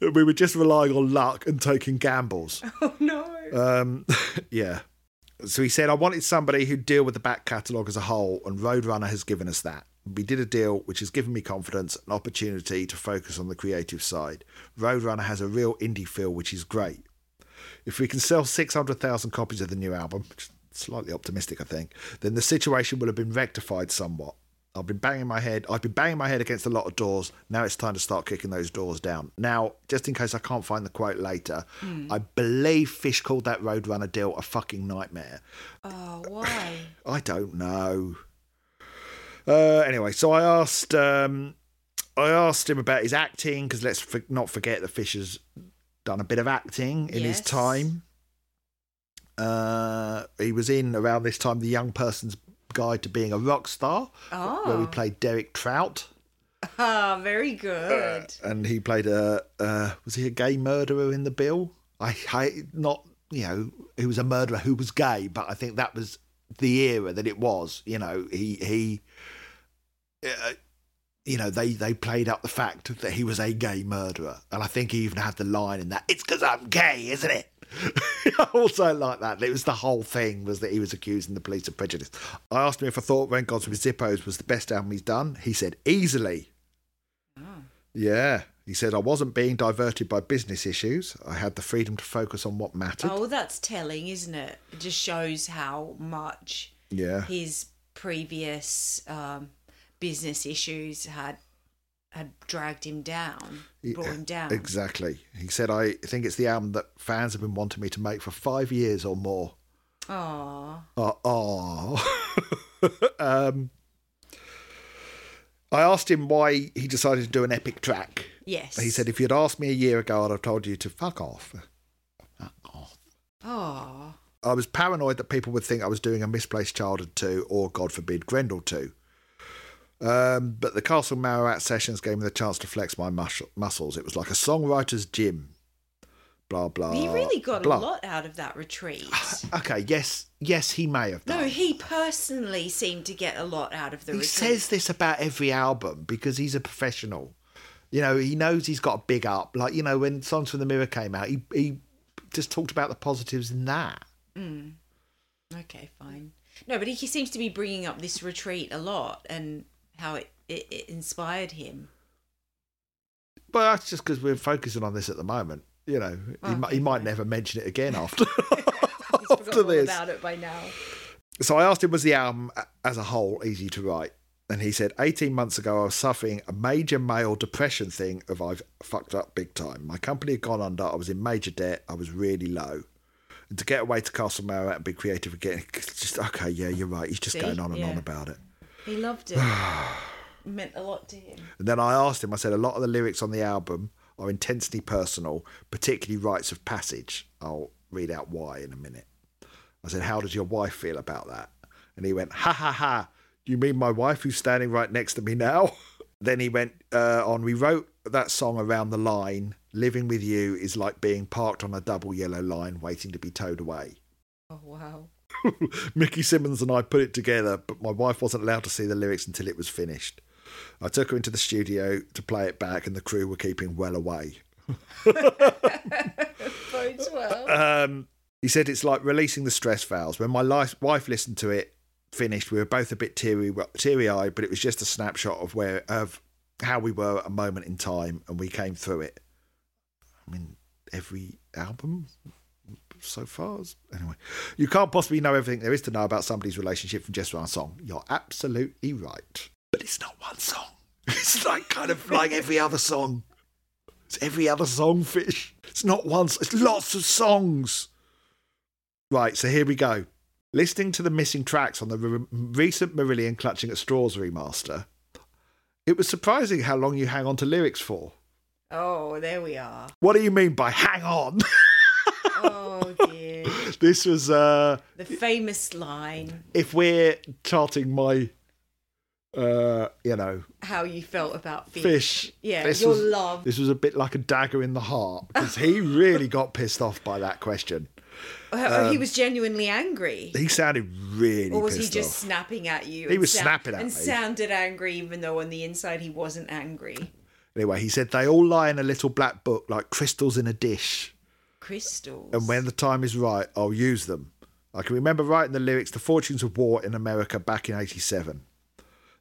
we were just relying on luck and taking gambles. Oh no. Um, yeah. So he said, I wanted somebody who'd deal with the back catalogue as a whole, and Roadrunner has given us that. We did a deal which has given me confidence and opportunity to focus on the creative side. Roadrunner has a real indie feel, which is great. If we can sell 600,000 copies of the new album, which is slightly optimistic, I think, then the situation will have been rectified somewhat. I've been banging my head. I've been banging my head against a lot of doors. Now it's time to start kicking those doors down. Now, just in case I can't find the quote later, I believe Fish called that Roadrunner deal a fucking nightmare. Oh, why? I don't know. Uh, anyway, so I asked um, I asked him about his acting because let's for- not forget that Fish has done a bit of acting in his time. Uh, he was in around this time the Young Person's Guide to Being a Rock Star, where he Oh. played Derek Trout, Ah, very good. and he played a uh, was he a gay murderer in the bill? I, I not you know he was a murderer who was gay, but I think that was the era that it was. You know he he. Uh, you know they they played up the fact that he was a gay murderer, and I think he even had the line in that "It's because I'm gay, isn't it?" I also like that. It was the whole thing was that he was accusing the police of prejudice. I asked him if I thought Rain Gods with Zippos was the best album he's done. He said easily. Yeah, He said, I wasn't being diverted by business issues. I had the freedom to focus on what mattered. Oh, that's telling, isn't it? It just shows how much yeah. his previous um, business issues had had dragged him down, brought him down. Exactly. He said, I think it's the album that fans have been wanting me to make for five years or more. Aww. Oh. um, I asked him why he decided to do an epic track. Yes. He said, if you'd asked me a year ago, I'd have told you to fuck off. Fuck off. Aww. I was paranoid that people would think I was doing a misplaced childhood 2 or, God forbid, Grendel 2. Um, but the Castle Marouatte sessions gave me the chance to flex my mus- muscles. It was like a songwriter's gym. Blah, blah. He really got blah. a lot out of that retreat. Okay, yes, yes, he may have done. no, he personally seemed to get a lot out of the he retreat. says this about every album because he's a professional. You know, he knows he's got a big up. Like, you know, when Songs from the Mirror came out, he, he just talked about the positives in that. Okay, fine. No, but he, he seems to be bringing up this retreat a lot and how it, it, it inspired him. But that's just because we're focusing on this at the moment. You know, he, Oh, he might never mention it again after, He's after this. about it by now. So I asked him, was the album as a whole easy to write? And he said, 18 months ago, I was suffering a major male depression thing of I've fucked up big time. My company had gone under. I was in major debt. I was really low. And to get away to Castle Marouatte and be creative again, it's just, okay, yeah, you're right. He's just See? going on and on about it. He loved it. it meant a lot to him. And then I asked him, I said, a lot of the lyrics on the album are intensely personal, particularly rites of passage. I'll read out why in a minute. I said, How does your wife feel about that? And he went, Ha ha ha. Do you mean my wife who's standing right next to me now? then he went uh, on, We wrote that song around the line. Living with you is like being parked on a double yellow line waiting to be towed away. Oh, wow. Mickey Simmonds and I put it together, but my wife wasn't allowed to see the lyrics until it was finished. I took her into the studio to play it back, and the crew were keeping well away. Bodes well. Um, he said it's like releasing the stress valves. When my life, wife listened to it, finished, we were both a bit teary, teary eyed, but it was just a snapshot of where of how we were at a moment in time, and we came through it. I mean, every album so far. is- Anyway, you can't possibly know everything there is to know about somebody's relationship from just one song. You're absolutely right, but it's not one song. It's like kind of like every other song. It's every other song, Fish. It's not one. It's lots of songs. Right, so here we go. Listening to the missing tracks on the re- recent Marillion Clutching at Straws remaster, it was surprising how long you hang on to lyrics for. oh, there we are. What do you mean by hang on? Oh, dear. this was, uh, the famous line if we're charting my, uh, you know, how you felt about fish. fish. Yeah, this your was, love. This was a bit like a dagger in the heart because he really got pissed off by that question. Uh, he was genuinely angry. He sounded really Or was he just off. snapping at you? He was sou- snapping at and me. And sounded angry, even though on the inside he wasn't angry. Anyway, he said they all lie in a little black book like crystals in a dish, Crystals. and when the time is right, I'll use them. I can remember writing the lyrics to Fortunes of War in America" back in '87.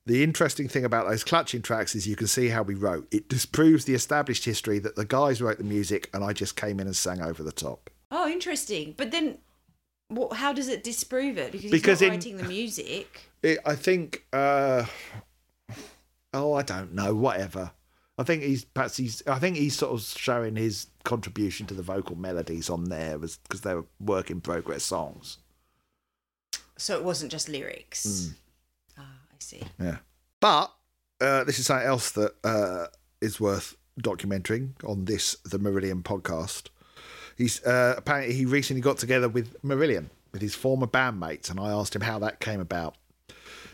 The interesting thing about those clutching tracks is you can see how we wrote. It disproves the established history that the guys wrote the music and I just came in and sang over the top. Oh, interesting. But then, what, how does it disprove it? Because, Because he's in- writing the music. It, I think. Uh, oh, I don't know. Whatever. I think he's perhaps he's. I think he's sort of showing his contribution to the vocal melodies on there because they were work in progress songs. So it wasn't just lyrics. Hmm. Ah, I see. Yeah. But uh, this is something else that uh, is worth documenting on this the Marillion podcast. He's uh, apparently he recently got together with Marillion with his former bandmates, and I asked him how that came about.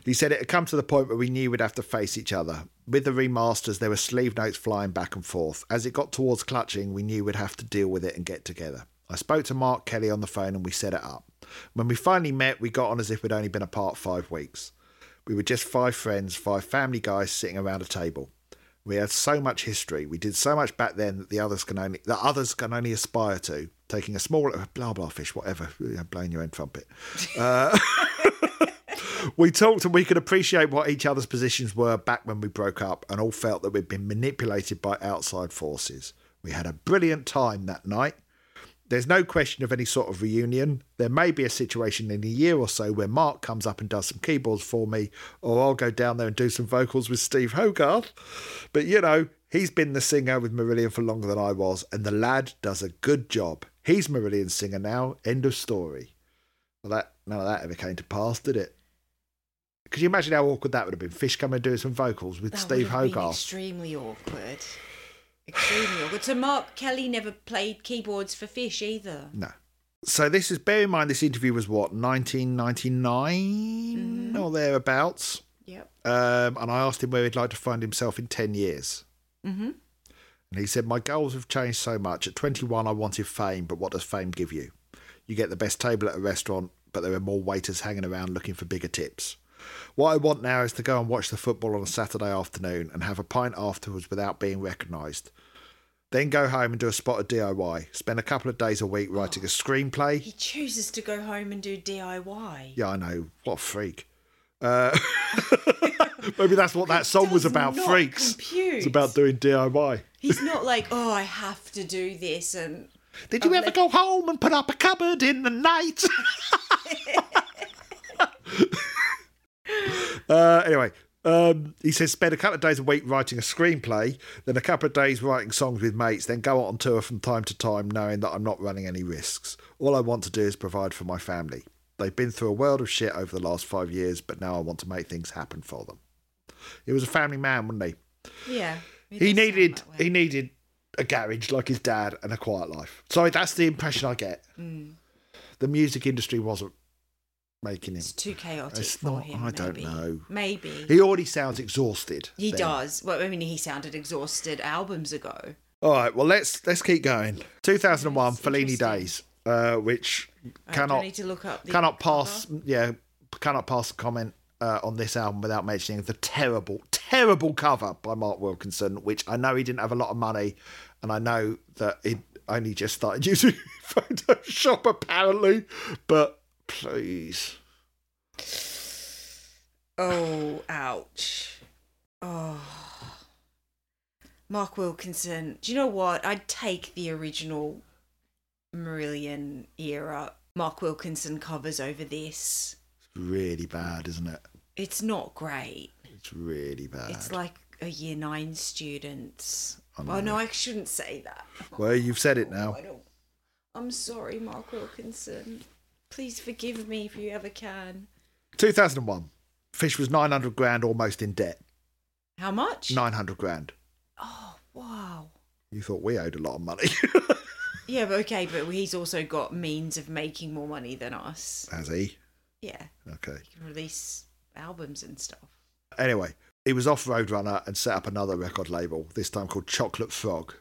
He said it had come to the point where we knew we'd have to face each other. With the remasters, there were sleeve notes flying back and forth. As it got towards clutching, we knew we'd have to deal with it and get together. I spoke to Mark Kelly on the phone and we set it up. When we finally met, we got on as if we'd only been apart five weeks. We were just five friends, five family guys sitting around a table. We had so much history. We did so much back then that the others can only that others can only aspire to. Taking a small blah blah fish, whatever, blowing your own trumpet. Uh, We talked and we could appreciate what each other's positions were back when we broke up and all felt that we'd been manipulated by outside forces. We had a brilliant time that night. There's no question of any sort of reunion. There may be a situation in a year or so where Mark comes up and does some keyboards for me, or I'll go down there and do some vocals with Steve Hogarth. But you know, he's been the singer with Marillion for longer than I was, and the lad does a good job. He's Marillion's singer now. End of story. Well, that none of that ever came to pass, did it? Could you imagine how awkward that would have been? Fish coming and doing some vocals with That Steve would have been Hogarth. extremely awkward. Extremely awkward. So Mark Kelly never played keyboards for Fish either. No. So this is bear in mind this interview was what 1999 Mm-hmm. or thereabouts, Yep. um, and I asked him where he'd like to find himself in 10 years, Mm-hmm. and he said my goals have changed so much. At 21, I wanted fame, but what does fame give you? You get the best table at a restaurant, but there are more waiters hanging around looking for bigger tips. What I want now is to go and watch the football on a Saturday afternoon and have a pint afterwards without being recognised. Then go home and do a spot of DIY. Spend a couple of days a week writing a screenplay. He chooses to go home and do DIY. Yeah, I know. What a freak. Uh, maybe that's what that song was about. Freaks. compute. It's about doing DIY. He's not like, oh, I have to do this and Did you ever go home and put up a cupboard in the night? uh, anyway, um, he says spend a couple of days a week writing a screenplay, then a couple of days writing songs with mates, then go on tour from time to time, knowing that I'm not running any risks. All I want to do is provide for my family. They've been through a world of shit over the last five years, but now I want to make things happen for them. He was a family man, wasn't he? yeah. he needed he needed a garage like his dad and a quiet life. Sorry, that's the impression I get. Mm. The music industry wasn't making him. It's too chaotic It's for not- him. I don't know. Maybe He already sounds exhausted. he then. does. Well, I mean, he sounded exhausted albums ago. All right, well let's let's keep going. 2001, That's Fellini. Days, uh, which I cannot need to look up. Cannot cover. pass. Yeah, cannot pass a comment uh, on this album without mentioning the terrible, terrible cover by Mark Wilkinson, which I know he didn't have a lot of money, and I know that he only just started using Photoshop apparently. But please, Oh, ouch. Oh. Mark Wilkinson. Do you know what? I'd take the original Marillion era Mark Wilkinson covers over this. it's really bad, isn't it? It's not great. It's really bad. It's like a year nine students. Oh know. no, I shouldn't say that. well, you've said it oh, now. I don't. I'm sorry, Mark Wilkinson. Please forgive me if you ever can. 2001, Fish was 900 grand almost in debt. How much? 900 grand. Oh wow. You thought we owed a lot of money. Yeah, but okay, but he's also got means of making more money than us. Has he? Yeah, Okay. he can release albums and stuff. Anyway, he was off Roadrunner and set up another record label, this time called Chocolate Frog.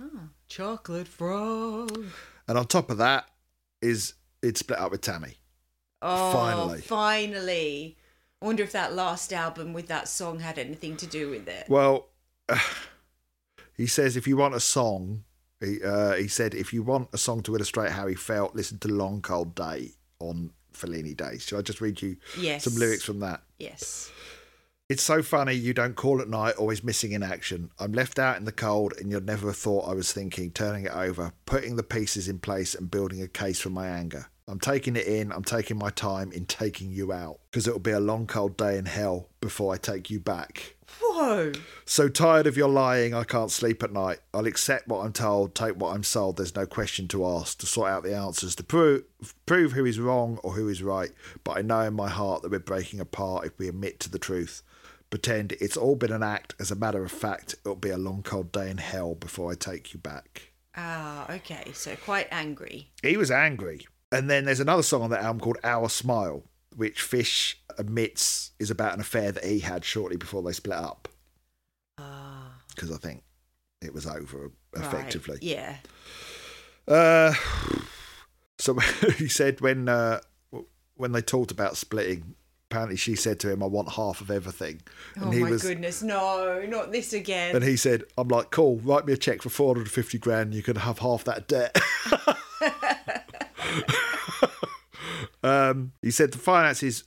Oh, chocolate frog. And on top of that is it split up with Tammy. Oh, Finally. finally. I wonder if that last album with that song had anything to do with it. Well, he says if you want a song, he, uh, he said if you want a song to illustrate how he felt, listen to Long Cold Day on Fellini Days. Shall I just read you Yes. some lyrics from that? Yes. It's so funny you don't call at night, always missing in action. I'm left out in the cold, and you'd never have thought I was thinking, turning it over, putting the pieces in place, and building a case for my anger. I'm taking it in, I'm taking my time in taking you out, because it'll be a long, cold day in hell before I take you back. Whoa. So tired of your lying, I can't sleep at night. I'll accept what I'm told, take what I'm sold. There's no question to ask, to sort out the answers, to prove prove who is wrong or who is right. But I know in my heart that we're breaking apart if we admit to the truth. Pretend it's all been an act. As a matter of fact, it'll be a long, cold day in hell before I take you back. Ah, okay. So quite angry. He was angry. And then there's another song on that album called Our Smile, which Fish admits is about an affair that he had shortly before they split up. Ah. Because I think it was over right. effectively. Yeah. Uh, so he said when uh, when they talked about splitting, apparently she said to him, "I want half of everything," and oh he my was. goodness, no, not this again. And he said, "I'm like, cool. Write me a check for 450 grand. You can have half that debt." um, he said the finances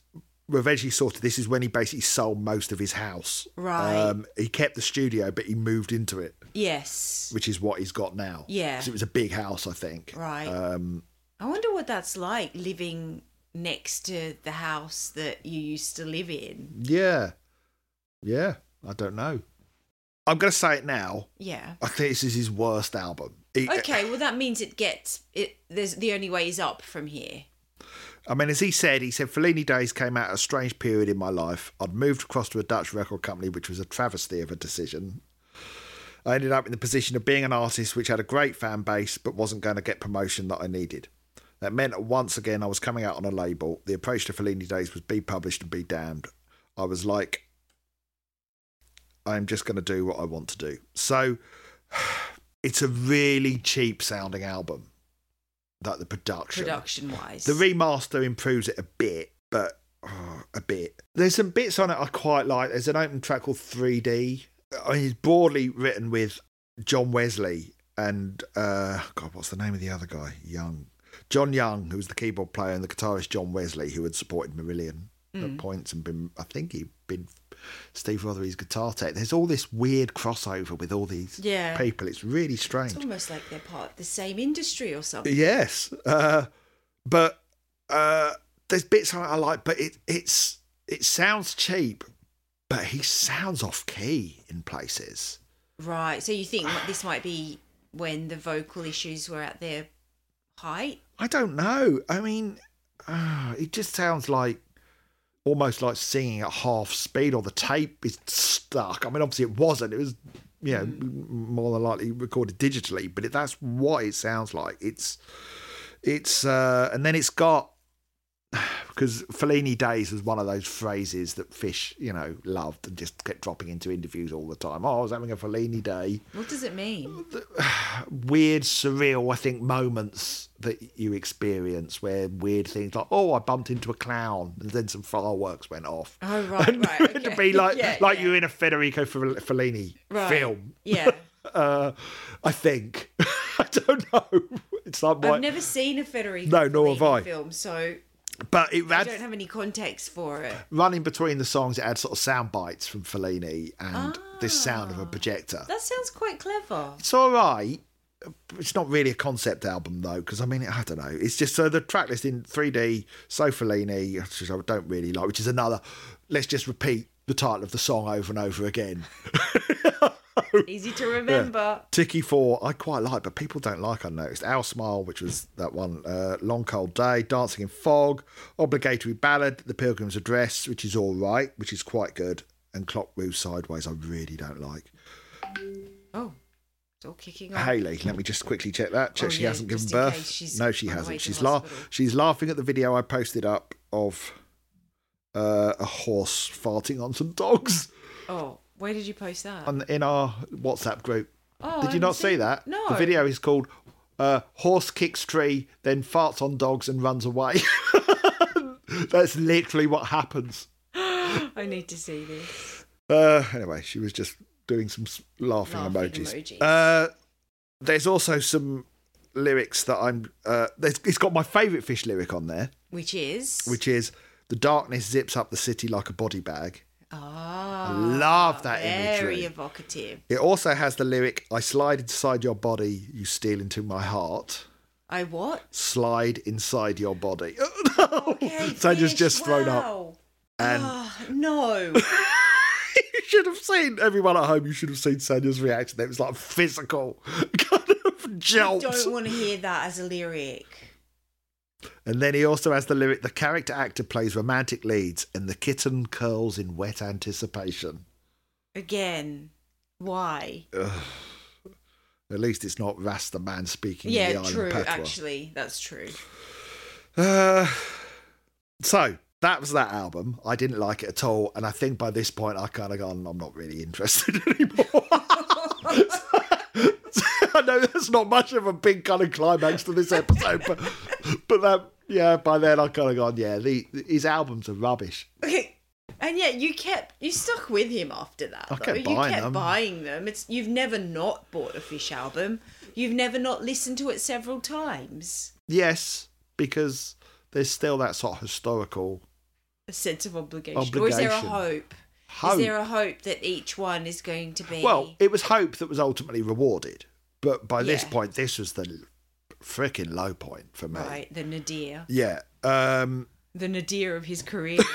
were eventually sorted. This is when he basically sold most of his house. Right. Um, he kept the studio, but he moved into it, Yes. which is what he's got now. Yeah. 'Cause it was a big house, I think. Right. Um, I wonder what that's like living next to the house that you used to live in. yeah. Yeah. I don't know. I'm going to say it now. Yeah. I think this is his worst album. He- uh, Okay, well that means it gets it. There's the only way is up from here. I mean, as he said, he said, Fellini Days came out at a strange period in my life. I'd moved across to a Dutch record company, which was a travesty of a decision. I ended up in the position of being an artist which had a great fan base, but wasn't going to get promotion that I needed. That meant that once again I was coming out on a label. The approach to Fellini Days was be published and be damned. I was like, I'm just going to do what I want to do. So it's a really cheap sounding album. Like the production. Production wise. The remaster improves it a bit, but oh, a bit. There's some bits on it I quite like. There's an open track called 3D. I mean, it's broadly written with John Wesley and uh, God, what's the name of the other guy? Young, John Young, who was the keyboard player, and the guitarist John Wesley, who had supported Marillion at points and been, I think he'd been Steve Rothery's guitar tech. There's all this weird crossover with all these Yeah. people. It's really strange. It's almost like they're part of the same industry or something. Yes, uh, but uh, there's bits I like, but it it's it sounds cheap, but he sounds off key in places. Right. So you think this might be when the vocal issues were at their height? I don't know. I mean, uh, it just sounds like almost like singing at half speed, or the tape is stuck. I mean, obviously it wasn't. It was you know more than likely recorded digitally, but it, that's what it sounds like. It's it's uh, and then it's got because Fellini Days was one of those phrases that Fish, you know, loved and just kept dropping into interviews all the time. Oh, I was having a Fellini day. What does it mean? Weird, surreal, I think, moments that you experience where weird things like, oh, I bumped into a clown and then some fireworks went off. Oh right, right. to okay. be like Yeah, like yeah. you're in a Federico Fel- Fellini Right. film. Yeah. Uh, I think. I don't know. It's like I've never seen a Federico No, nor have Fellini I. film, so but it I don't have any context for it. running between the songs. It had sort of sound bites from Fellini and this sound Ah. of a projector. That sounds quite clever. It's all right. It's not really a concept album though, because I mean, I don't know. It's just so the track list in 3D, So Fellini, which I don't really like, which is another. Let's just repeat the title of the song over and over again. Easy to remember. Tiki Four, I quite like, but people don't like. I noticed. Our Smile, which was that one. Uh, Long Cold Day, Dancing in Fog, Obligatory Ballad, The Pilgrim's Address, which is all right, which is quite good, and Clock Moves Sideways, I really don't like. Oh, it's all kicking off. Haley, let me just quickly check that. Check Oh, she yeah, hasn't given birth. no, she on the way hasn't. She's la- she's laughing at the video I posted up of uh, a horse farting on some dogs Oh, where did you post that? on, in our WhatsApp group. Oh, Did you not see that? No. The video is called uh, "Horse Kicks Tree, Then Farts on Dogs and Runs Away." That's literally what happens. I need to see this. Uh, anyway, she was just doing some laughing, Laughing emojis. emojis. Uh, there's also some lyrics that I'm. Uh, there's, it's got my favourite fish lyric on there, Which is which is "The darkness zips up the city like a body bag." Ah, love that very imagery. evocative. It also has the lyric "I slide inside your body, you steal into my heart." I what? Slide inside your body. Okay, Sandra's fish, just thrown up. And Ah, no. you should have seen everyone at home. You should have seen Sandra's reaction. It was like physical kind of jolt. I don't want to hear that as a lyric. And then he also has the lyric: "The character actor plays romantic leads, and the kitten curls in wet anticipation." Again. Why? At least it's not Rasta man speaking in the Yeah, true. patois. Actually, that's true. Uh, so that was that album. I didn't like it at all, and I think by this point I kind of gone. I'm not really interested anymore. I know that's not much of a big kind of climax to this episode, but but that yeah, by then I kind of gone. Yeah, the, his albums are rubbish. And yet you kept you stuck with him after that. I though. kept you kept them. buying them. It's you've never not bought a Fish album. You've never not listened to it several times. Yes, because there's still that sort of historical a sense of obligation, or is there a hope? Hope. Is there a hope that each one is going to be? Well, it was hope that was ultimately rewarded, but by this Yeah. point, this was the freaking low point for me. right, the nadir, Yeah. Um, the nadir of his career.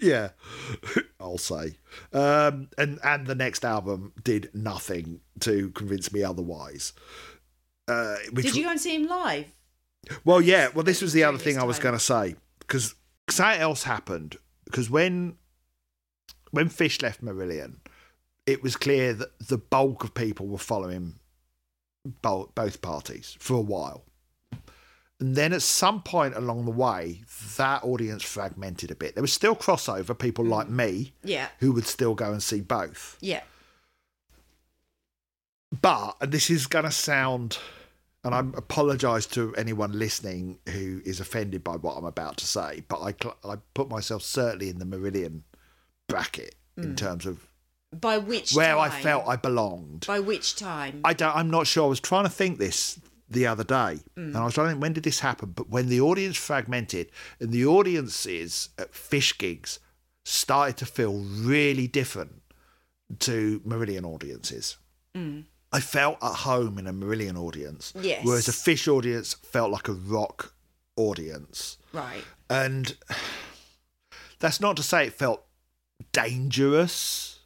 yeah, I'll say. Um, and and the next album did nothing to convince me otherwise. Uh, which Did you go and see him live? Well, yeah. Well, this was the other thing I was going to say because something else happened. Because when when Fish left Marillion, it was clear that the bulk of people were following both, both parties for a while. And then at some point along the way, that audience fragmented a bit. There was still crossover, people mm. like me Yeah, who would still go and see both. yeah. But and this is going to sound, and I apologise to anyone listening who is offended by what I'm about to say, but I I put myself certainly in the Marillion bracket in mm. terms of By which time where time? I felt I belonged. By which time? I don't. I'm not sure. I was trying to think this the other day, mm. and I was trying to think when did this happen. But when the audience fragmented and the audiences at fish gigs started to feel really different to Marillion audiences. Mm. I felt at home in a Marillion audience, Yes. whereas a fish audience felt like a rock audience. right. And that's not to say it felt dangerous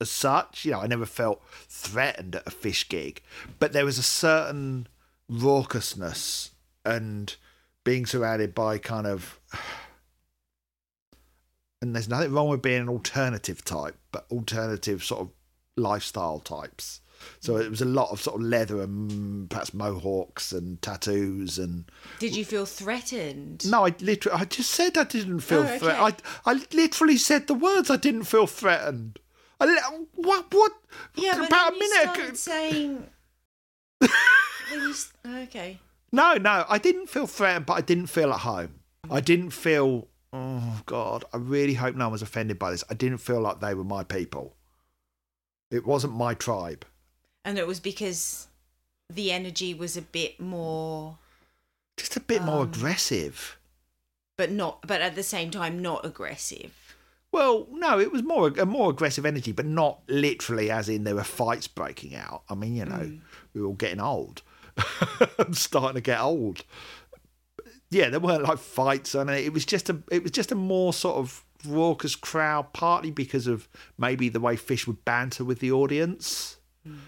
as such. You know, I never felt threatened at a fish gig, but there was a certain raucousness and being surrounded by kind of. And there's nothing wrong with being an alternative type, but alternative sort of lifestyle types. So it was a lot of sort of leather and perhaps mohawks and tattoos and Did you feel threatened? no, I literally, I just said I didn't feel Oh, okay. threatened. I, I literally said the words. I didn't feel threatened. I, li- what, what? Yeah, about a minute saying. Then okay. No, no, I didn't feel threatened, but I didn't feel at home. I didn't feel. Oh God, I really hope no one was offended by this. I didn't feel like they were my people. It wasn't my tribe. And it was because the energy was a bit more, Just a bit more Um, aggressive. but not, but at the same time, not aggressive. Well, no, it was more a more aggressive energy, but not literally as in there were fights breaking out. I mean, you know, mm. we were all getting old. I'm starting to get old. Yeah, there weren't like fights on it. It was just a it was just a more sort of raucous crowd, partly because of maybe the way Fish would banter with the audience. Mm.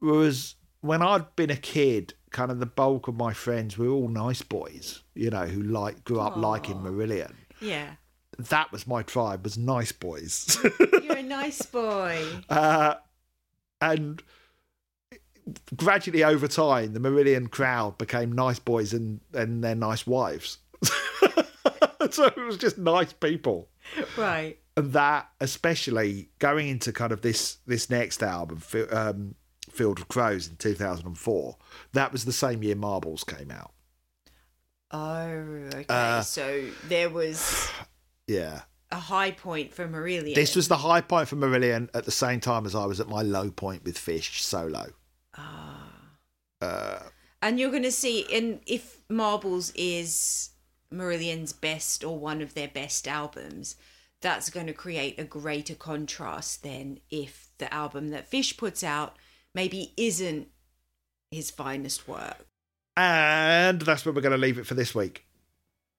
Whereas when I'd been a kid, kind of the bulk of my friends were all nice boys, you know, who like grew up liking Marillion Yeah. That was my tribe was nice boys You're a nice boy. uh, and gradually over time the Marillion crowd became nice boys and and their nice wives so it was just nice people Right. and that especially going into kind of this this next album um, field of crows in 2004 that was the same year marbles came out Oh, okay. Uh, so there was yeah a high point for Marillion. this was the high point for marillion at the same time as i was at my low point with fish solo uh, And you're going to see, and if Marbles is Marillion's best or one of their best albums, that's going to create a greater contrast than if the album that Fish puts out maybe isn't his finest work. And that's where we're going to leave it for this week.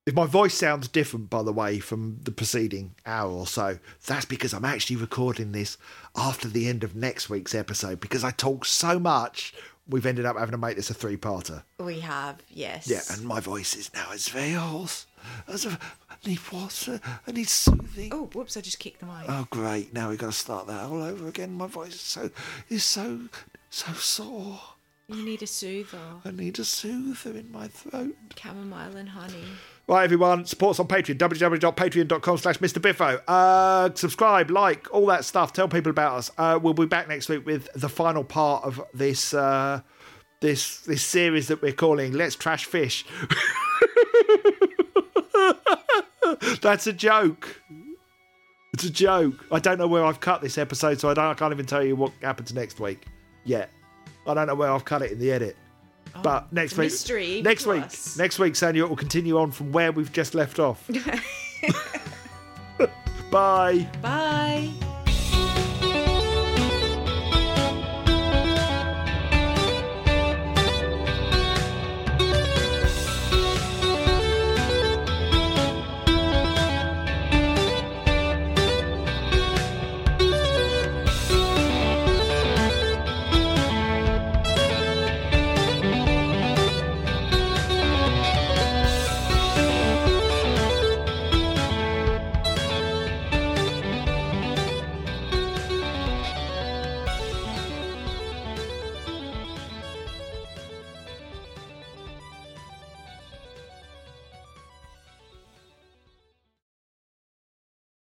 If my voice sounds different, by the way, from the preceding hour or so, that's because I'm actually recording this after the end of next week's episode because I talk so much, we've ended up having to make this a three parter. We have, yes. Yeah, and my voice is now as very hoarse. As a, I need water, I need soothing. Oh, whoops! I just kicked the mic. Oh, great. Now we've got to start that all over again. My voice is so, is so, so sore. You need a soother, I need a soother in my throat. chamomile and honey. Right, everyone, support us on Patreon, www.patreon.com slash Mr. Biffo. Uh, subscribe, like, all that stuff. Tell people about us. Uh, we'll be back next week with the final part of this uh, this this series that we're calling Let's Trash Fish. That's a joke. It's a joke. I don't know where I've cut this episode, so I don't. I can't even tell you what happens next week yet. I don't know where I've cut it in the edit. Oh, but next week, next week, us. next week, Sonia will continue on from where we've just left off. Bye. Bye.